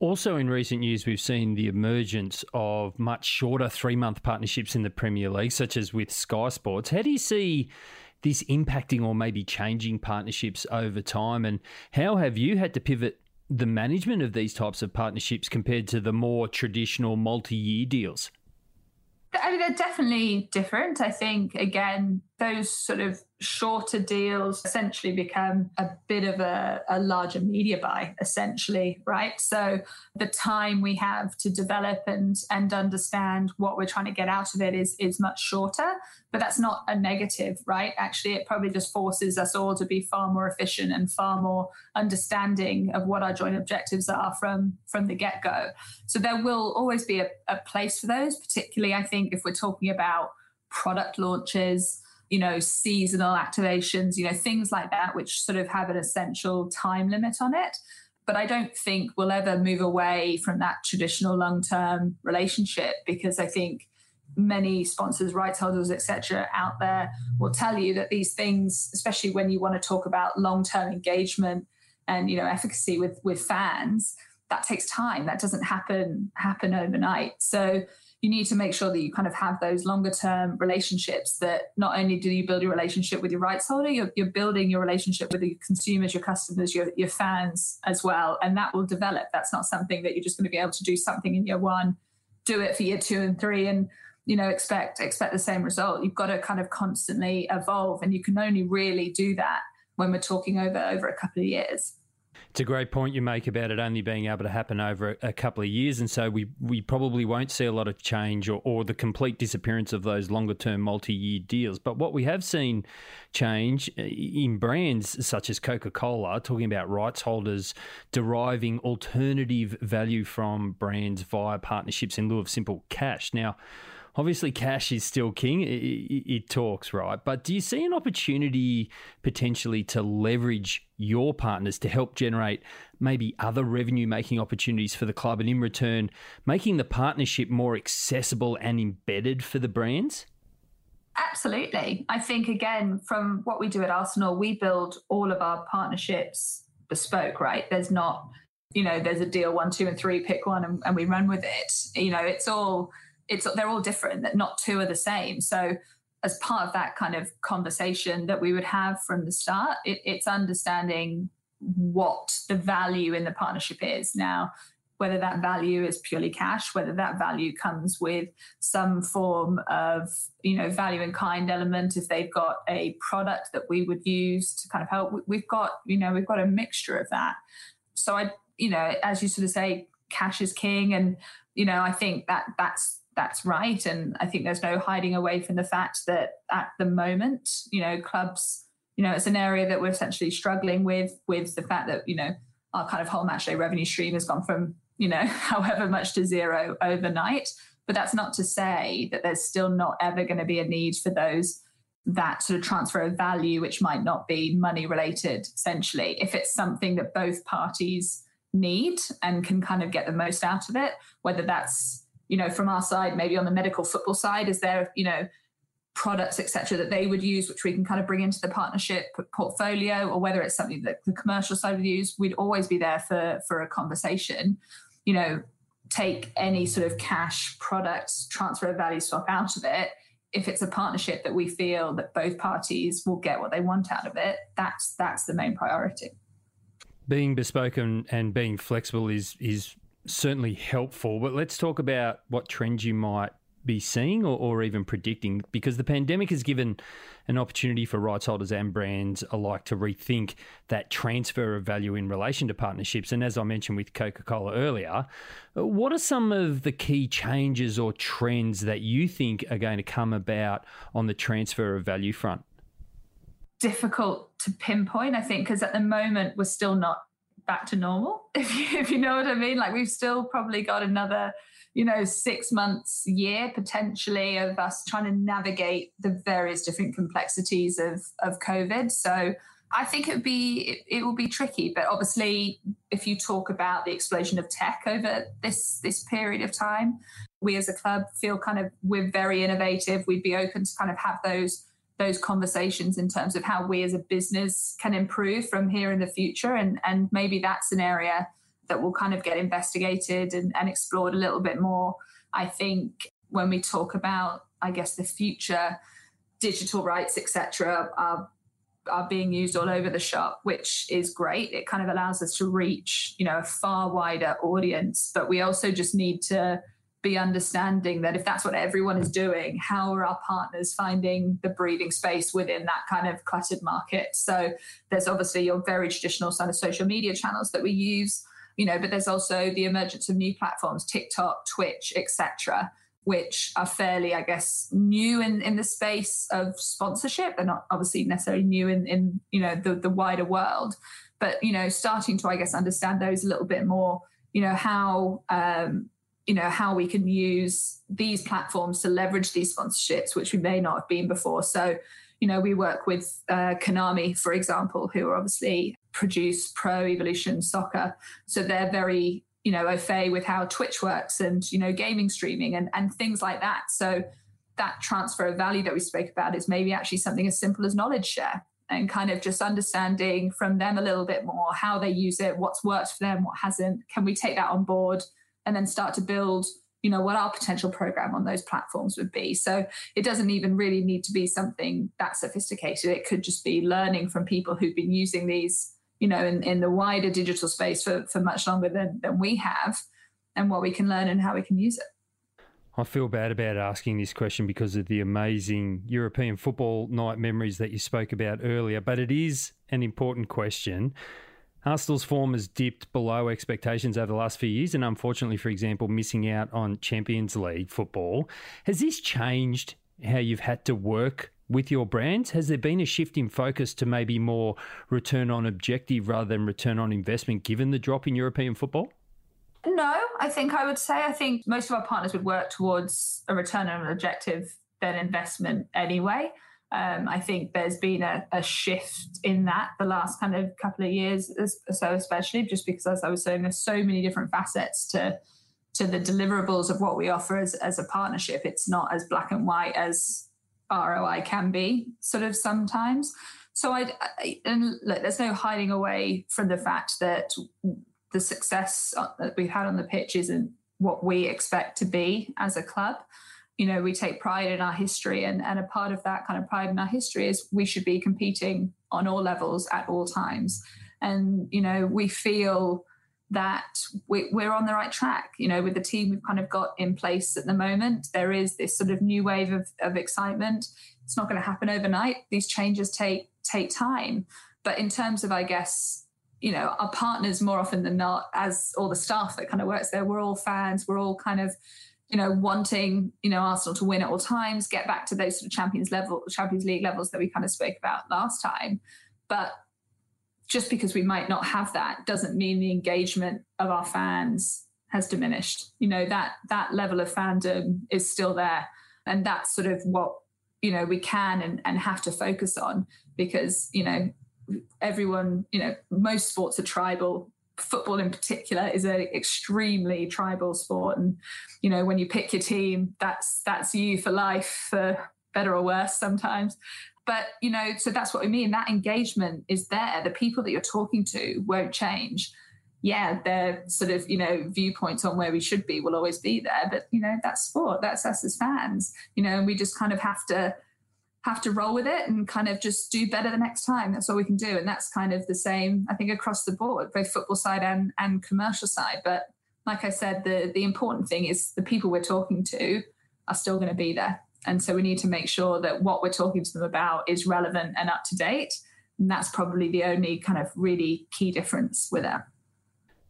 Also, in recent years, we've seen the emergence of much shorter three month partnerships in the Premier League, such as with Sky Sports. How do you see this impacting or maybe changing partnerships over time? And how have you had to pivot the management of these types of partnerships compared to the more traditional multi year deals? I mean, they're definitely different. I think, again, those sort of shorter deals essentially become a bit of a, a, larger media buy, essentially, right? So the time we have to develop and and understand what we're trying to get out of it is is much shorter. But that's not a negative, right? Actually, it probably just forces us all to be far more efficient and far more understanding of what our joint objectives are from from the get go. So there will always be a, a place for those, particularly I think if we're talking about product launches you know, seasonal activations, you know, things like that, which sort of have an essential time limit on it. But I don't think we'll ever move away from that traditional long term relationship because I think many sponsors, rights holders, etc., out there will tell you that these things, especially when you want to talk about long term engagement and you know efficacy with with fans, that takes time. That doesn't happen happen overnight. So you need to make sure that you kind of have those longer term relationships that not only do you build your relationship with your rights holder, you're, you're building your relationship with your consumers, your customers, your, your fans as well. And that will develop. That's not something that you're just going to be able to do something in year one, do it for year two and three and you know expect expect the same result you've got to kind of constantly evolve and you can only really do that when we're talking over over a couple of years it's a great point you make about it only being able to happen over a, couple of years, and so we we probably won't see a lot of change or, or the complete disappearance of those longer term multi year deals. But what we have seen change uh, in brands such as Coca Cola, talking about rights holders deriving alternative value from brands via partnerships in lieu of simple cash. Now obviously cash is still king. It, it, it, talks, right? But do you see an opportunity potentially to leverage your partners to help generate maybe other revenue making opportunities for the club and in return making the partnership more accessible and embedded for the brands? Absolutely. I think, again, from what we do at Arsenal, we build all of our partnerships bespoke, right? There's not, you know, there's a deal one, two, and three, pick one and, and we run with it. You know, it's all it's they're all different that not two are the same. So as part of that kind of conversation that we would have from the start it, it's understanding what the value in the partnership is. Now whether that value is purely cash whether that value comes with some form of you know value in kind element if they've got a product that we would use to kind of help we've got you know we've got a mixture of that. So i you know as you sort of say cash is king. And you know i think that that's that's right. And I think there's no hiding away from the fact that at the moment, you know, clubs, you know, it's an area that we're essentially struggling with, with the fact that, you know, our kind of whole matchday revenue stream has gone from, you know, however much to zero overnight. But that's not to say that there's still not ever going to be a need for those that sort of transfer of value, which might not be money related, essentially. If it's something that both parties need and can kind of get the most out of it, whether that's you know, from our side, maybe on the medical football side, is there, you know, products, etc., that they would use, which we can kind of bring into the partnership portfolio, or whether it's something that the commercial side would use, we'd always be there for for a conversation. You know, take any sort of cash product transfer of value swap out of it. If it's a partnership that we feel that both parties will get what they want out of it, that's that's the main priority. Being bespoke and, and being flexible is is certainly helpful. But let's talk about what trends you might be seeing or, or, even predicting because the pandemic has given an opportunity for rights holders and brands alike to rethink that transfer of value in relation to partnerships. And as I mentioned with Coca Cola earlier, what are some of the key changes or trends that you think are going to come about on the transfer of value front? Difficult to pinpoint, I think, because at the moment we're still not back to normal, if you, if you know what I mean. Like we've still probably got another, you know, six months, year potentially of us trying to navigate the various different complexities of of COVID. So I think it would be it, it will be tricky, but obviously, if you talk about the explosion of tech over this this period of time, we as a club feel kind of we're very innovative. We'd be open to kind of have those those conversations in terms of how we as a business can improve from here in the future. And, and maybe that's an area that will kind of get investigated and, and explored a little bit more. I think when we talk about, I guess, the future, digital rights, etc., are are being used all over the shop, which is great. It kind of allows us to reach, you know, a far wider audience. But we also just need to be understanding that if that's what everyone is doing, how are our partners finding the breathing space within that kind of cluttered market? So there's obviously your very traditional sort of social media channels that we use, you know, but there's also the emergence of new platforms, TikTok, Twitch, etc which are fairly, I guess, new in, in the space of sponsorship. They're not obviously necessarily new in, in you know the, the wider world, but you know, starting to I guess understand those a little bit more. You know how um, you know how we can use these platforms to leverage these sponsorships, which we may not have been before. So you know, we work with uh, Konami, for example, who are obviously produce Pro Evolution Soccer. So they're very you know, au fait with how Twitch works and, you know, gaming streaming and, and things like that. So that transfer of value that we spoke about is maybe actually something as simple as knowledge share and kind of just understanding from them a little bit more how they use it, what's worked for them, what hasn't. Can we take that on board and then start to build, you know, what our potential program on those platforms would be? So it doesn't even really need to be something that sophisticated. It could just be learning from people who've been using these you know, in, in the wider digital space for, for much longer than, than we have and what we can learn and how we can use it. I feel bad about asking this question because of the amazing European football night memories that you spoke about earlier, but it is an important question. Arsenal's form has dipped below expectations over the last few years, and unfortunately, for example, missing out on Champions League football. Has this changed how you've had to work with your brands? Has there been a shift in focus to maybe more return on objective rather than return on investment given the drop in European football? No, I think I would say I think most of our partners would work towards a return on objective than investment anyway. Um, I think there's been a, a, shift in that the last kind of couple of years, so especially just because, as I was saying, there's so many different facets to to the deliverables of what we offer as, as a partnership. It's not as black and white as ROI can be sort of sometimes. So I, and look, there's no hiding away from the fact that the success that we've had on the pitch isn't what we expect to be as a club. You know, we take pride in our history, and, and a part of that kind of pride in our history is we should be competing on all levels at all times. And, you know, we feel that we, are on the right track. You know, with the team we've kind of got in place at the moment, there is this sort of new wave of, of excitement. It's not going to happen overnight. These changes take take time. But in terms of, I guess, you know, our partners more often than not, as all the staff that kind of works there, we're all fans. We're all kind of, you know, wanting, you know, Arsenal to win at all times, get back to those sort of Champions level, Champions League levels that we kind of spoke about last time. But just because we might not have that doesn't mean the engagement of our fans has diminished. You know, that that level of fandom is still there. And that's sort of what, you know, we can and, and have to focus on because, you know, everyone, you know, most sports are tribal. Football in particular is an extremely tribal sport. And, you know, when you pick your team, that's that's you for life, for better or worse sometimes. But you know so that's what we mean. That engagement is there. The people that you're talking to won't change. Yeah their sort of you know viewpoints on where we should be will always be there. But you know that's sport. That's us as fans. You know and we just kind of have to have to roll with it and kind of just do better the next time that's all we can do and that's kind of the same i think across the board both football side and and commercial side but like i said the the important thing is the people we're talking to are still going to be there and so we need to make sure that what we're talking to them about is relevant and up to date. And that's probably the only kind of really key difference with it.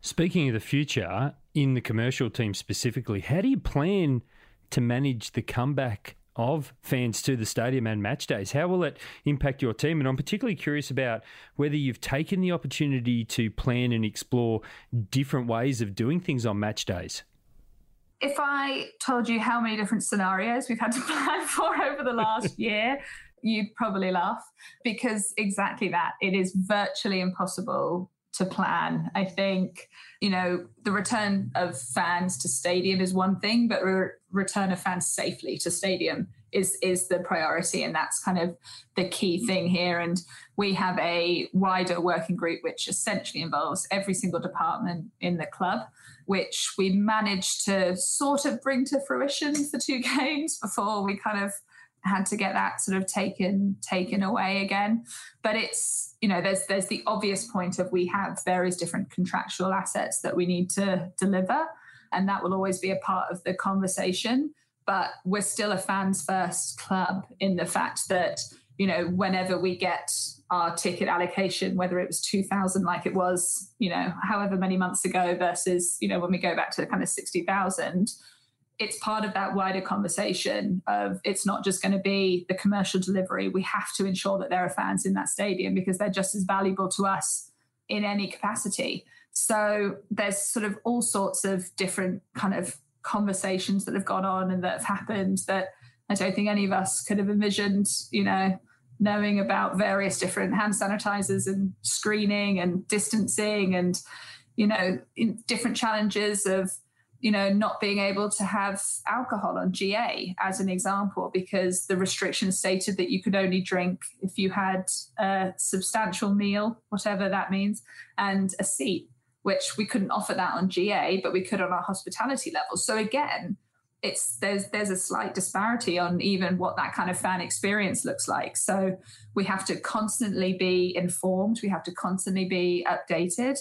Speaking of the future, in the commercial team specifically, how do you plan to manage the comeback of fans to the stadium and match days? How will it impact your team? And I'm particularly curious about whether you've taken the opportunity to plan and explore different ways of doing things on match days if I told you how many different scenarios we've had to plan for over the last year, you'd probably laugh because exactly that. It is virtually impossible to plan. I think, you know, the return of fans to stadium is one thing, but re- return of fans safely to stadium is is the priority and that's kind of the key thing here and we have a wider working group which essentially involves every single department in the club which we managed to sort of bring to fruition for two games before we kind of had to get that sort of taken taken away again but it's you know there's there's the obvious point of we have various different contractual assets that we need to deliver and that will always be a part of the conversation. But we're still a fans first club in the fact that, you know, whenever we get our ticket allocation, whether it was 2000 like it was, you know, however many months ago versus, you know, when we go back to kind of 60,000, it's part of that wider conversation of it's not just going to be the commercial delivery. We have to ensure that there are fans in that stadium because they're just as valuable to us in any capacity. So there's sort of all sorts of different kind of conversations that have gone on and that have happened that I don't think any of us could have envisioned, you know, knowing about various different hand sanitizers and screening and distancing and, you know, different challenges of, you know, not being able to have alcohol on GA as an example, because the restrictions stated that you could only drink if you had a substantial meal, whatever that means, and a seat which we couldn't offer that on GA, but we could on our hospitality level. So again, it's there's there's a slight disparity on even what that kind of fan experience looks like. So we have to constantly be informed, we have to constantly be updated,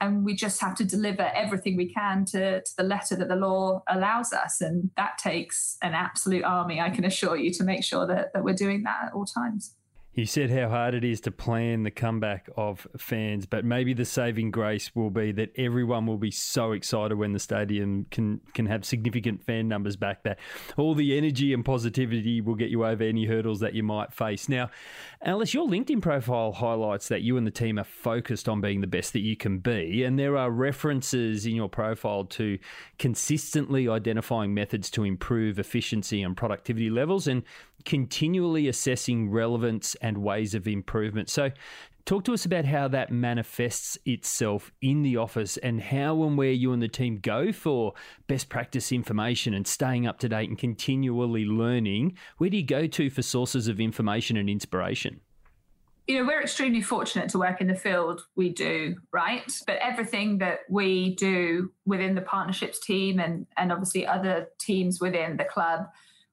and we just have to deliver everything we can to, to the letter that the law allows us. And that takes an absolute army, I can assure you, to make sure that, that we're doing that at all times. You said how hard it is to plan the comeback of fans, but maybe the saving grace will be that everyone will be so excited when the stadium can can have significant fan numbers back that all the energy and positivity will get you over any hurdles that you might face. Now, Alice, your LinkedIn profile highlights that you and the team are focused on being the best that you can be, and there are references in your profile to consistently identifying methods to improve efficiency and productivity levels and continually assessing relevance and ways of improvement. So, talk to us about how that manifests itself in the office and how and where you and the team go for best practice information and staying up to date and continually learning. Where do you go to for sources of information and inspiration? you know, we're extremely fortunate to work in the field we do, right? But everything that we do within the partnerships team and, and obviously other teams within the club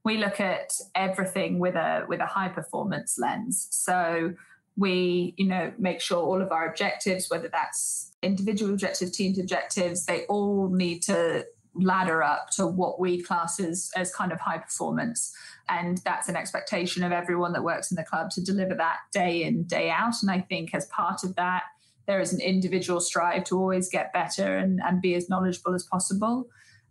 we look at everything with a with a high performance lens. So we, you know, make sure all of our objectives, whether that's individual objectives, teams objectives, they all need to ladder up to what we class as, as kind of high performance. And that's an expectation of everyone that works in the club to deliver that day in, day out. And I think as part of that, there is an individual strive to always get better and, and be as knowledgeable as possible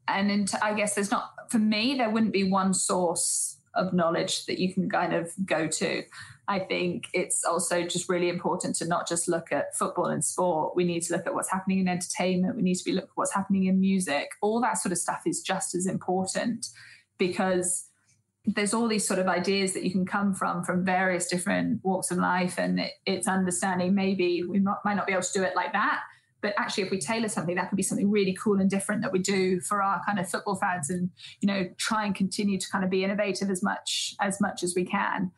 and into, I guess there's not for me there wouldn't be one source of knowledge that you can kind of go to. I think it's also just really important to not just look at football and sport. We need to look at what's happening in entertainment. We need to be look at what's happening in music. All that sort of stuff is just as important because there's all these sort of ideas that you can come from from various different walks of life, and it, it's understanding maybe we might not be able to do it like that, but actually if we tailor something that could be something really cool and different that we do for our kind of football fans and you know try and continue to kind of be innovative as much as much as we can.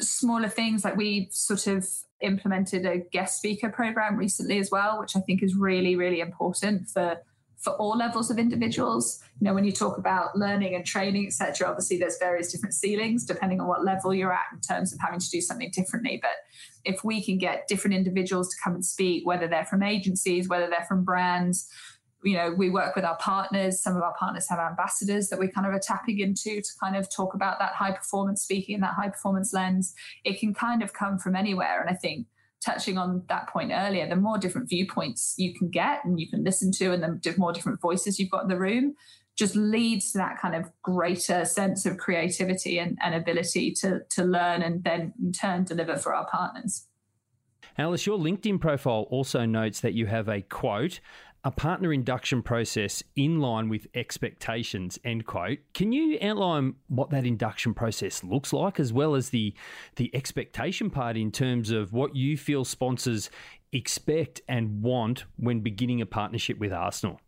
Smaller things like we sort of implemented a guest speaker program recently as well which i think is really really important for for all levels of individuals. You know, when you talk about learning and training, etc., obviously there's various different ceilings depending on what level you're at in terms of having to do something differently. But if we can get different individuals to come and speak, whether they're from agencies, whether they're from brands, you know, we work with our partners. Some of our partners have ambassadors that we kind of are tapping into to kind of talk about that high performance speaking and that high performance lens. It can kind of come from anywhere. And I think touching on that point earlier, the more different viewpoints you can get and you can listen to, and the more different voices you've got in the room, just leads to that kind of greater sense of creativity and, and ability to, to learn and then in turn deliver for our partners. Alice, your LinkedIn profile also notes that you have a quote, a partner induction process in line with expectations end quote. Can you outline what that induction process looks like as well as the the expectation part in terms of what you feel sponsors expect and want when beginning a partnership with arsenal?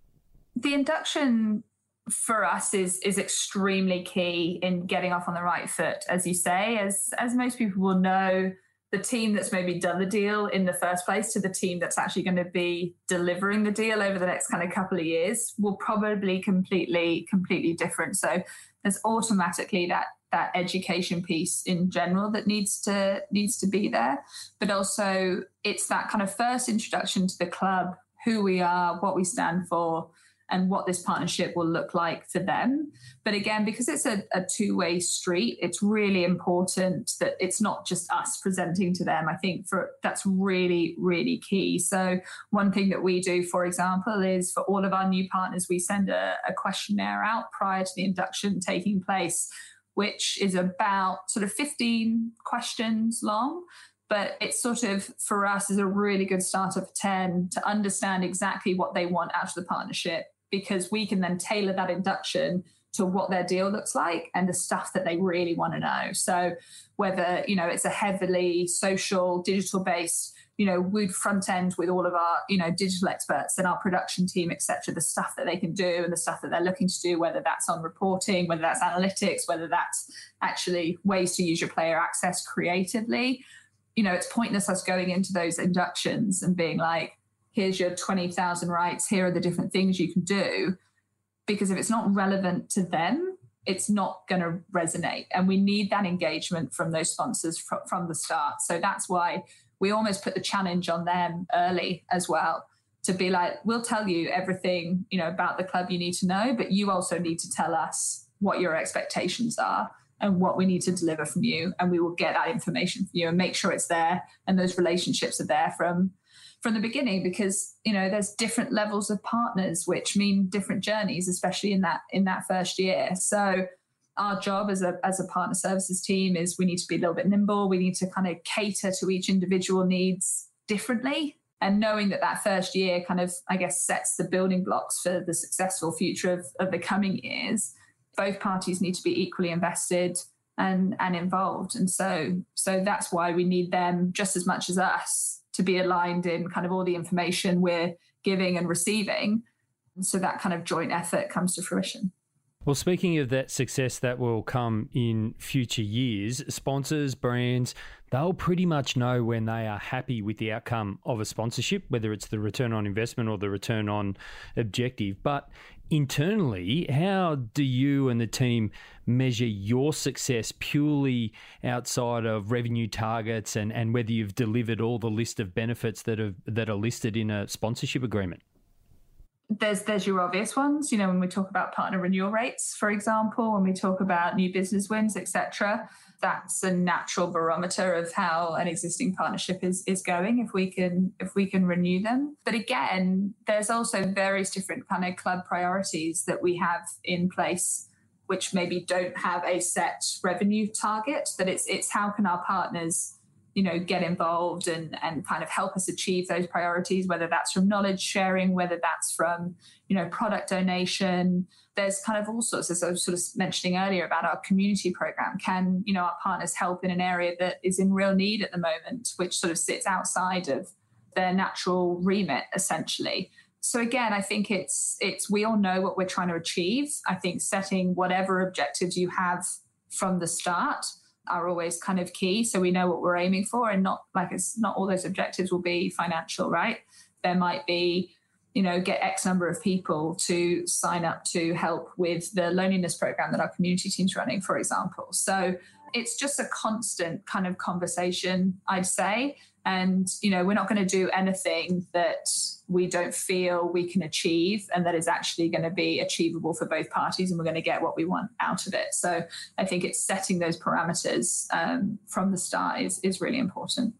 The induction for us is is extremely key in getting off on the right foot as you say. As as most people will know the team that's maybe done the deal in the first place to the team that's actually going to be delivering the deal over the next kind of couple of years will probably completely completely different. So there's automatically that that education piece in general that needs to needs to be there. But also it's that kind of first introduction to the club who we are what we stand for and what this partnership will look like for them. But again, because it's a, a two way street, it's really important that it's not just us presenting to them. I think for that's really, really key. So, one thing that we do, for example, is for all of our new partners, we send a, a questionnaire out prior to the induction taking place, which is about sort of 15 questions long but it's sort of for us is a really good starter for 10 to understand exactly what they want out of the partnership because we can then tailor that induction to what their deal looks like and the stuff that they really want to know. So whether, you know, it's a heavily social, digital based, you know, we'd front end with all of our, you know, digital experts and our production team, etc., the stuff that they can do and the stuff that they're looking to do, whether that's on reporting, whether that's analytics, whether that's actually ways to use your player access creatively. You know, it's pointless us going into those inductions and being like, here's your 20,000 rights, here are the different things you can do. Because if it's not relevant to them, it's not going to resonate. And we need that engagement from those sponsors fr- from the start. So that's why we almost put the challenge on them early as well to be like, we'll tell you everything, you know, about the club you need to know, but you also need to tell us what your expectations are and what we need to deliver from you. And we will get that information from you and make sure it's there and those relationships are there from from the beginning because you know there's different levels of partners which mean different journeys especially in that in that first year. So our job as a as a partner services team is we need to be a little bit nimble. We need to kind of cater to each individual needs differently. And knowing that that first year kind of i guess sets the building blocks for the successful future of, of the coming years both parties need to be equally invested and and involved. And so so that's why we need them just as much as us to be aligned in kind of all the information we're giving and receiving. So that kind of joint effort comes to fruition. Well, speaking of that success that will come in future years, sponsors, brands, they'll pretty much know when they are happy with the outcome of a sponsorship, whether it's the return on investment or the return on objective. But internally, how do you and the team measure your success purely outside of revenue targets and, and whether you've delivered all the list of benefits that are that are listed in a sponsorship agreement? There's there's your obvious ones, you know, when we talk about partner renewal rates, for example, when we talk about new business wins, etc that's a natural barometer of how an existing partnership is is going if we can if we can renew them. But again there's also various different kind of club priorities that we have in place which maybe don't have a set revenue target that it's it's how can our partners you know get involved and and kind of help us achieve those priorities whether that's from knowledge sharing whether that's from you know product donation there's kind of all sorts as i was sort of mentioning earlier about our community program can you know our partners help in an area that is in real need at the moment which sort of sits outside of their natural remit essentially so again i think it's it's we all know what we're trying to achieve i think setting whatever objectives you have from the start are always kind of key. So we know what we're aiming for, and not like it's not all those objectives will be financial, right? There might be, you know, get X number of people to sign up to help with the loneliness program that our community team's running, for example. So it's just a constant kind of conversation, I'd say. And, you know, we're not going to do anything that we don't feel we can achieve and that is actually going to be achievable for both parties and we're going to get what we want out of it. So I think it's setting those parameters um, from the start is, is really important.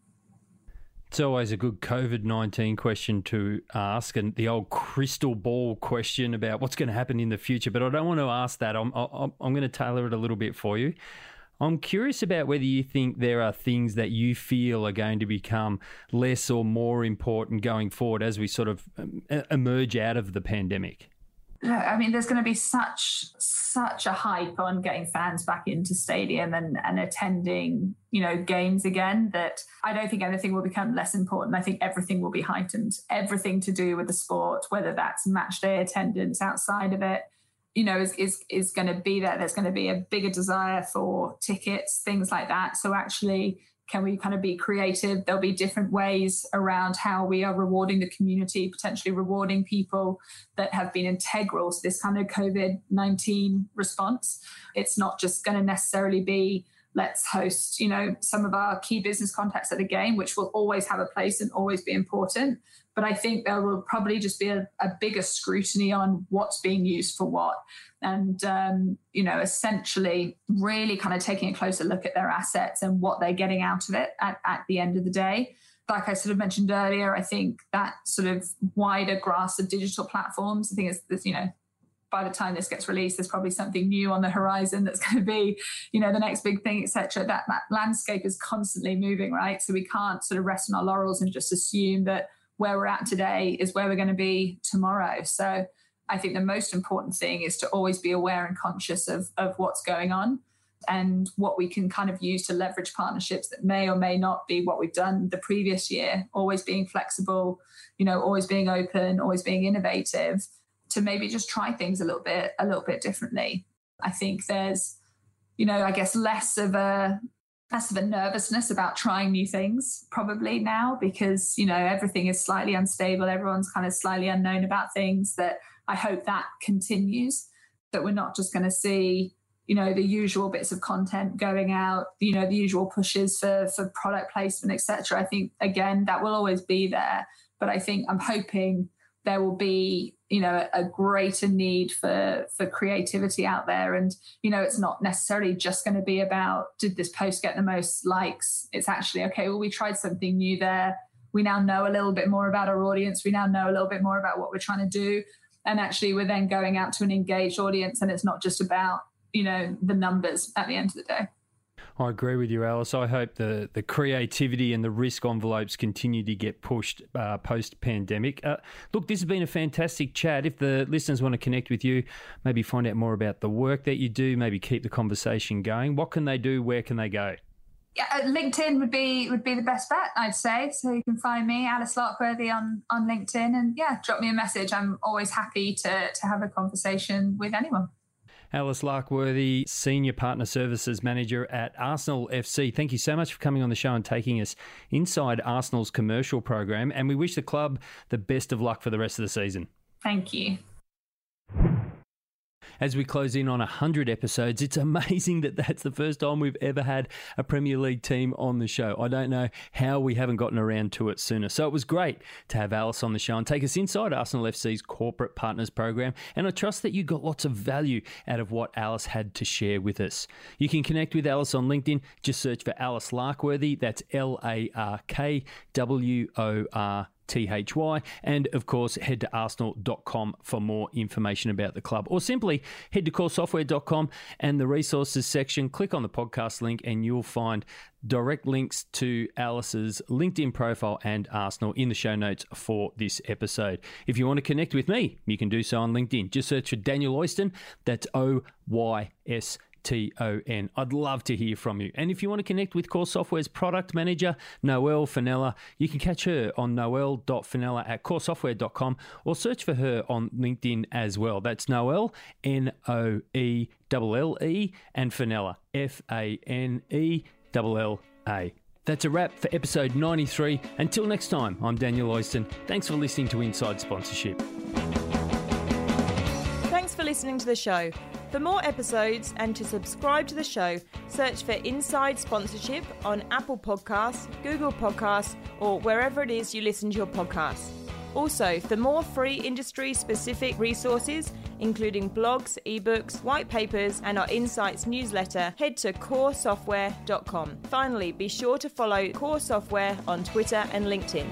It's always a good COVID 19 question to ask, and the old crystal ball question about what's going to happen in the future. But I don't want to ask that. I'm, I'm, I'm going to tailor it a little bit for you. I'm curious about whether you think there are things that you feel are going to become less or more important going forward as we sort of um, emerge out of the pandemic. I mean, there's going to be such such a hype on getting fans back into stadium and, and attending, you know, games again that I don't think anything will become less important. I think everything will be heightened. Everything to do with the sport, whether that's match day attendance outside of it, you know is is is going to be there there's going to be a bigger desire for tickets things like that so actually can we kind of be creative there'll be different ways around how we are rewarding the community potentially rewarding people that have been integral to this kind of covid-19 response it's not just going to necessarily be let's host, you know, some of our key business contacts at the game, which will always have a place and always be important. But I think there will probably just be a, a bigger scrutiny on what's being used for what. And, um, you know, essentially really kind of taking a closer look at their assets and what they're getting out of it at, at the end of the day like I sort of mentioned earlier, I think that sort of wider grasp of digital platforms, I think it's, you know, by the time this gets released, there's probably something new on the horizon that's going to be, you know, the next big thing, etc. That that landscape is constantly moving, right? So we can't sort of rest on our laurels and just assume that where we're at today is where we're going to be tomorrow. So I think the most important thing is to always be aware and conscious of of what's going on and what we can kind of use to leverage partnerships that may or may not be what we've done the previous year always being flexible you know always being open always being innovative to maybe just try things a little bit a little bit differently i think there's you know i guess less of a of a nervousness about trying new things probably now because you know everything is slightly unstable. Everyone's kind of slightly unknown about things that i hope that continues that we're not just going to see you know the usual bits of content going out you know the usual pushes for for product placement etc i think again that will always be there but i think i'm hoping there will be you know a greater need for for creativity out there. And you know it's not necessarily just going to be about did this post get the most likes? It's actually okay well we tried something new there. We now know a little bit more about our audience. We now know a little bit more about what we're trying to do. And actually we're then going out to an engaged audience and it's not just about you know the numbers at the end of the day. I agree with you, Alice. I hope the, the creativity and the risk envelopes continue to get pushed uh, post pandemic. Uh, look, this has been a fantastic chat. If the listeners want to connect with you, maybe find out more about the work that you do, maybe keep the conversation going, what can they do? Where can they go? Yeah, uh, LinkedIn would be would be the best bet, I'd say. So you can find me, Alice Larkworthy, on on LinkedIn, and yeah, drop me a message. I'm always happy to to have a conversation with anyone. Alice Larkworthy, Senior Partner Services Manager at Arsenal FC. Thank you so much for coming on the show and taking us inside Arsenal's commercial program. And we wish the club the best of luck for the rest of the season. Thank you as we close in on 100 episodes. It's amazing that that's the first time we've ever had a Premier League team on the show. I don't know how we haven't gotten around to it sooner. So it was great to have Alice on the show and take us inside Arsenal FC's corporate partners program. And I trust that you got lots of value out of what Alice had to share with us. You can connect with Alice on LinkedIn. Just search for Alice Larkworthy. That's L A R K W O R THY. And of course, head to arsenal.com for more information about the club. Or simply head to koresoftware.com and the resources section, click on the podcast link, and you'll find direct links to Alice's LinkedIn profile and Arsenal in the show notes for this episode. If you want to connect with me, you can do so on LinkedIn. Just search for Daniel Oyston. That's O Y S T O N. I'd love to hear from you. And if you want to connect with KORE Software's product manager, Noelle Fanella, you can catch her on noelle.fanella at koresoftware.com or search for her on LinkedIn as well. That's Noelle, N O E L L E, and Fanella, F A N E L L A. That's a wrap for episode 93. Until next time, I'm Daniel Oyston. Thanks for listening to Inside Sponsorship. Listening to the show. For more episodes and to subscribe to the show, search for Inside Sponsorship on Apple Podcasts, Google Podcasts, or wherever it is you listen to your podcasts. Also, for more free industry specific resources, including blogs, ebooks, white papers, and our Insights newsletter, head to koresoftware.com. Finally, be sure to follow KORE Software on Twitter and LinkedIn.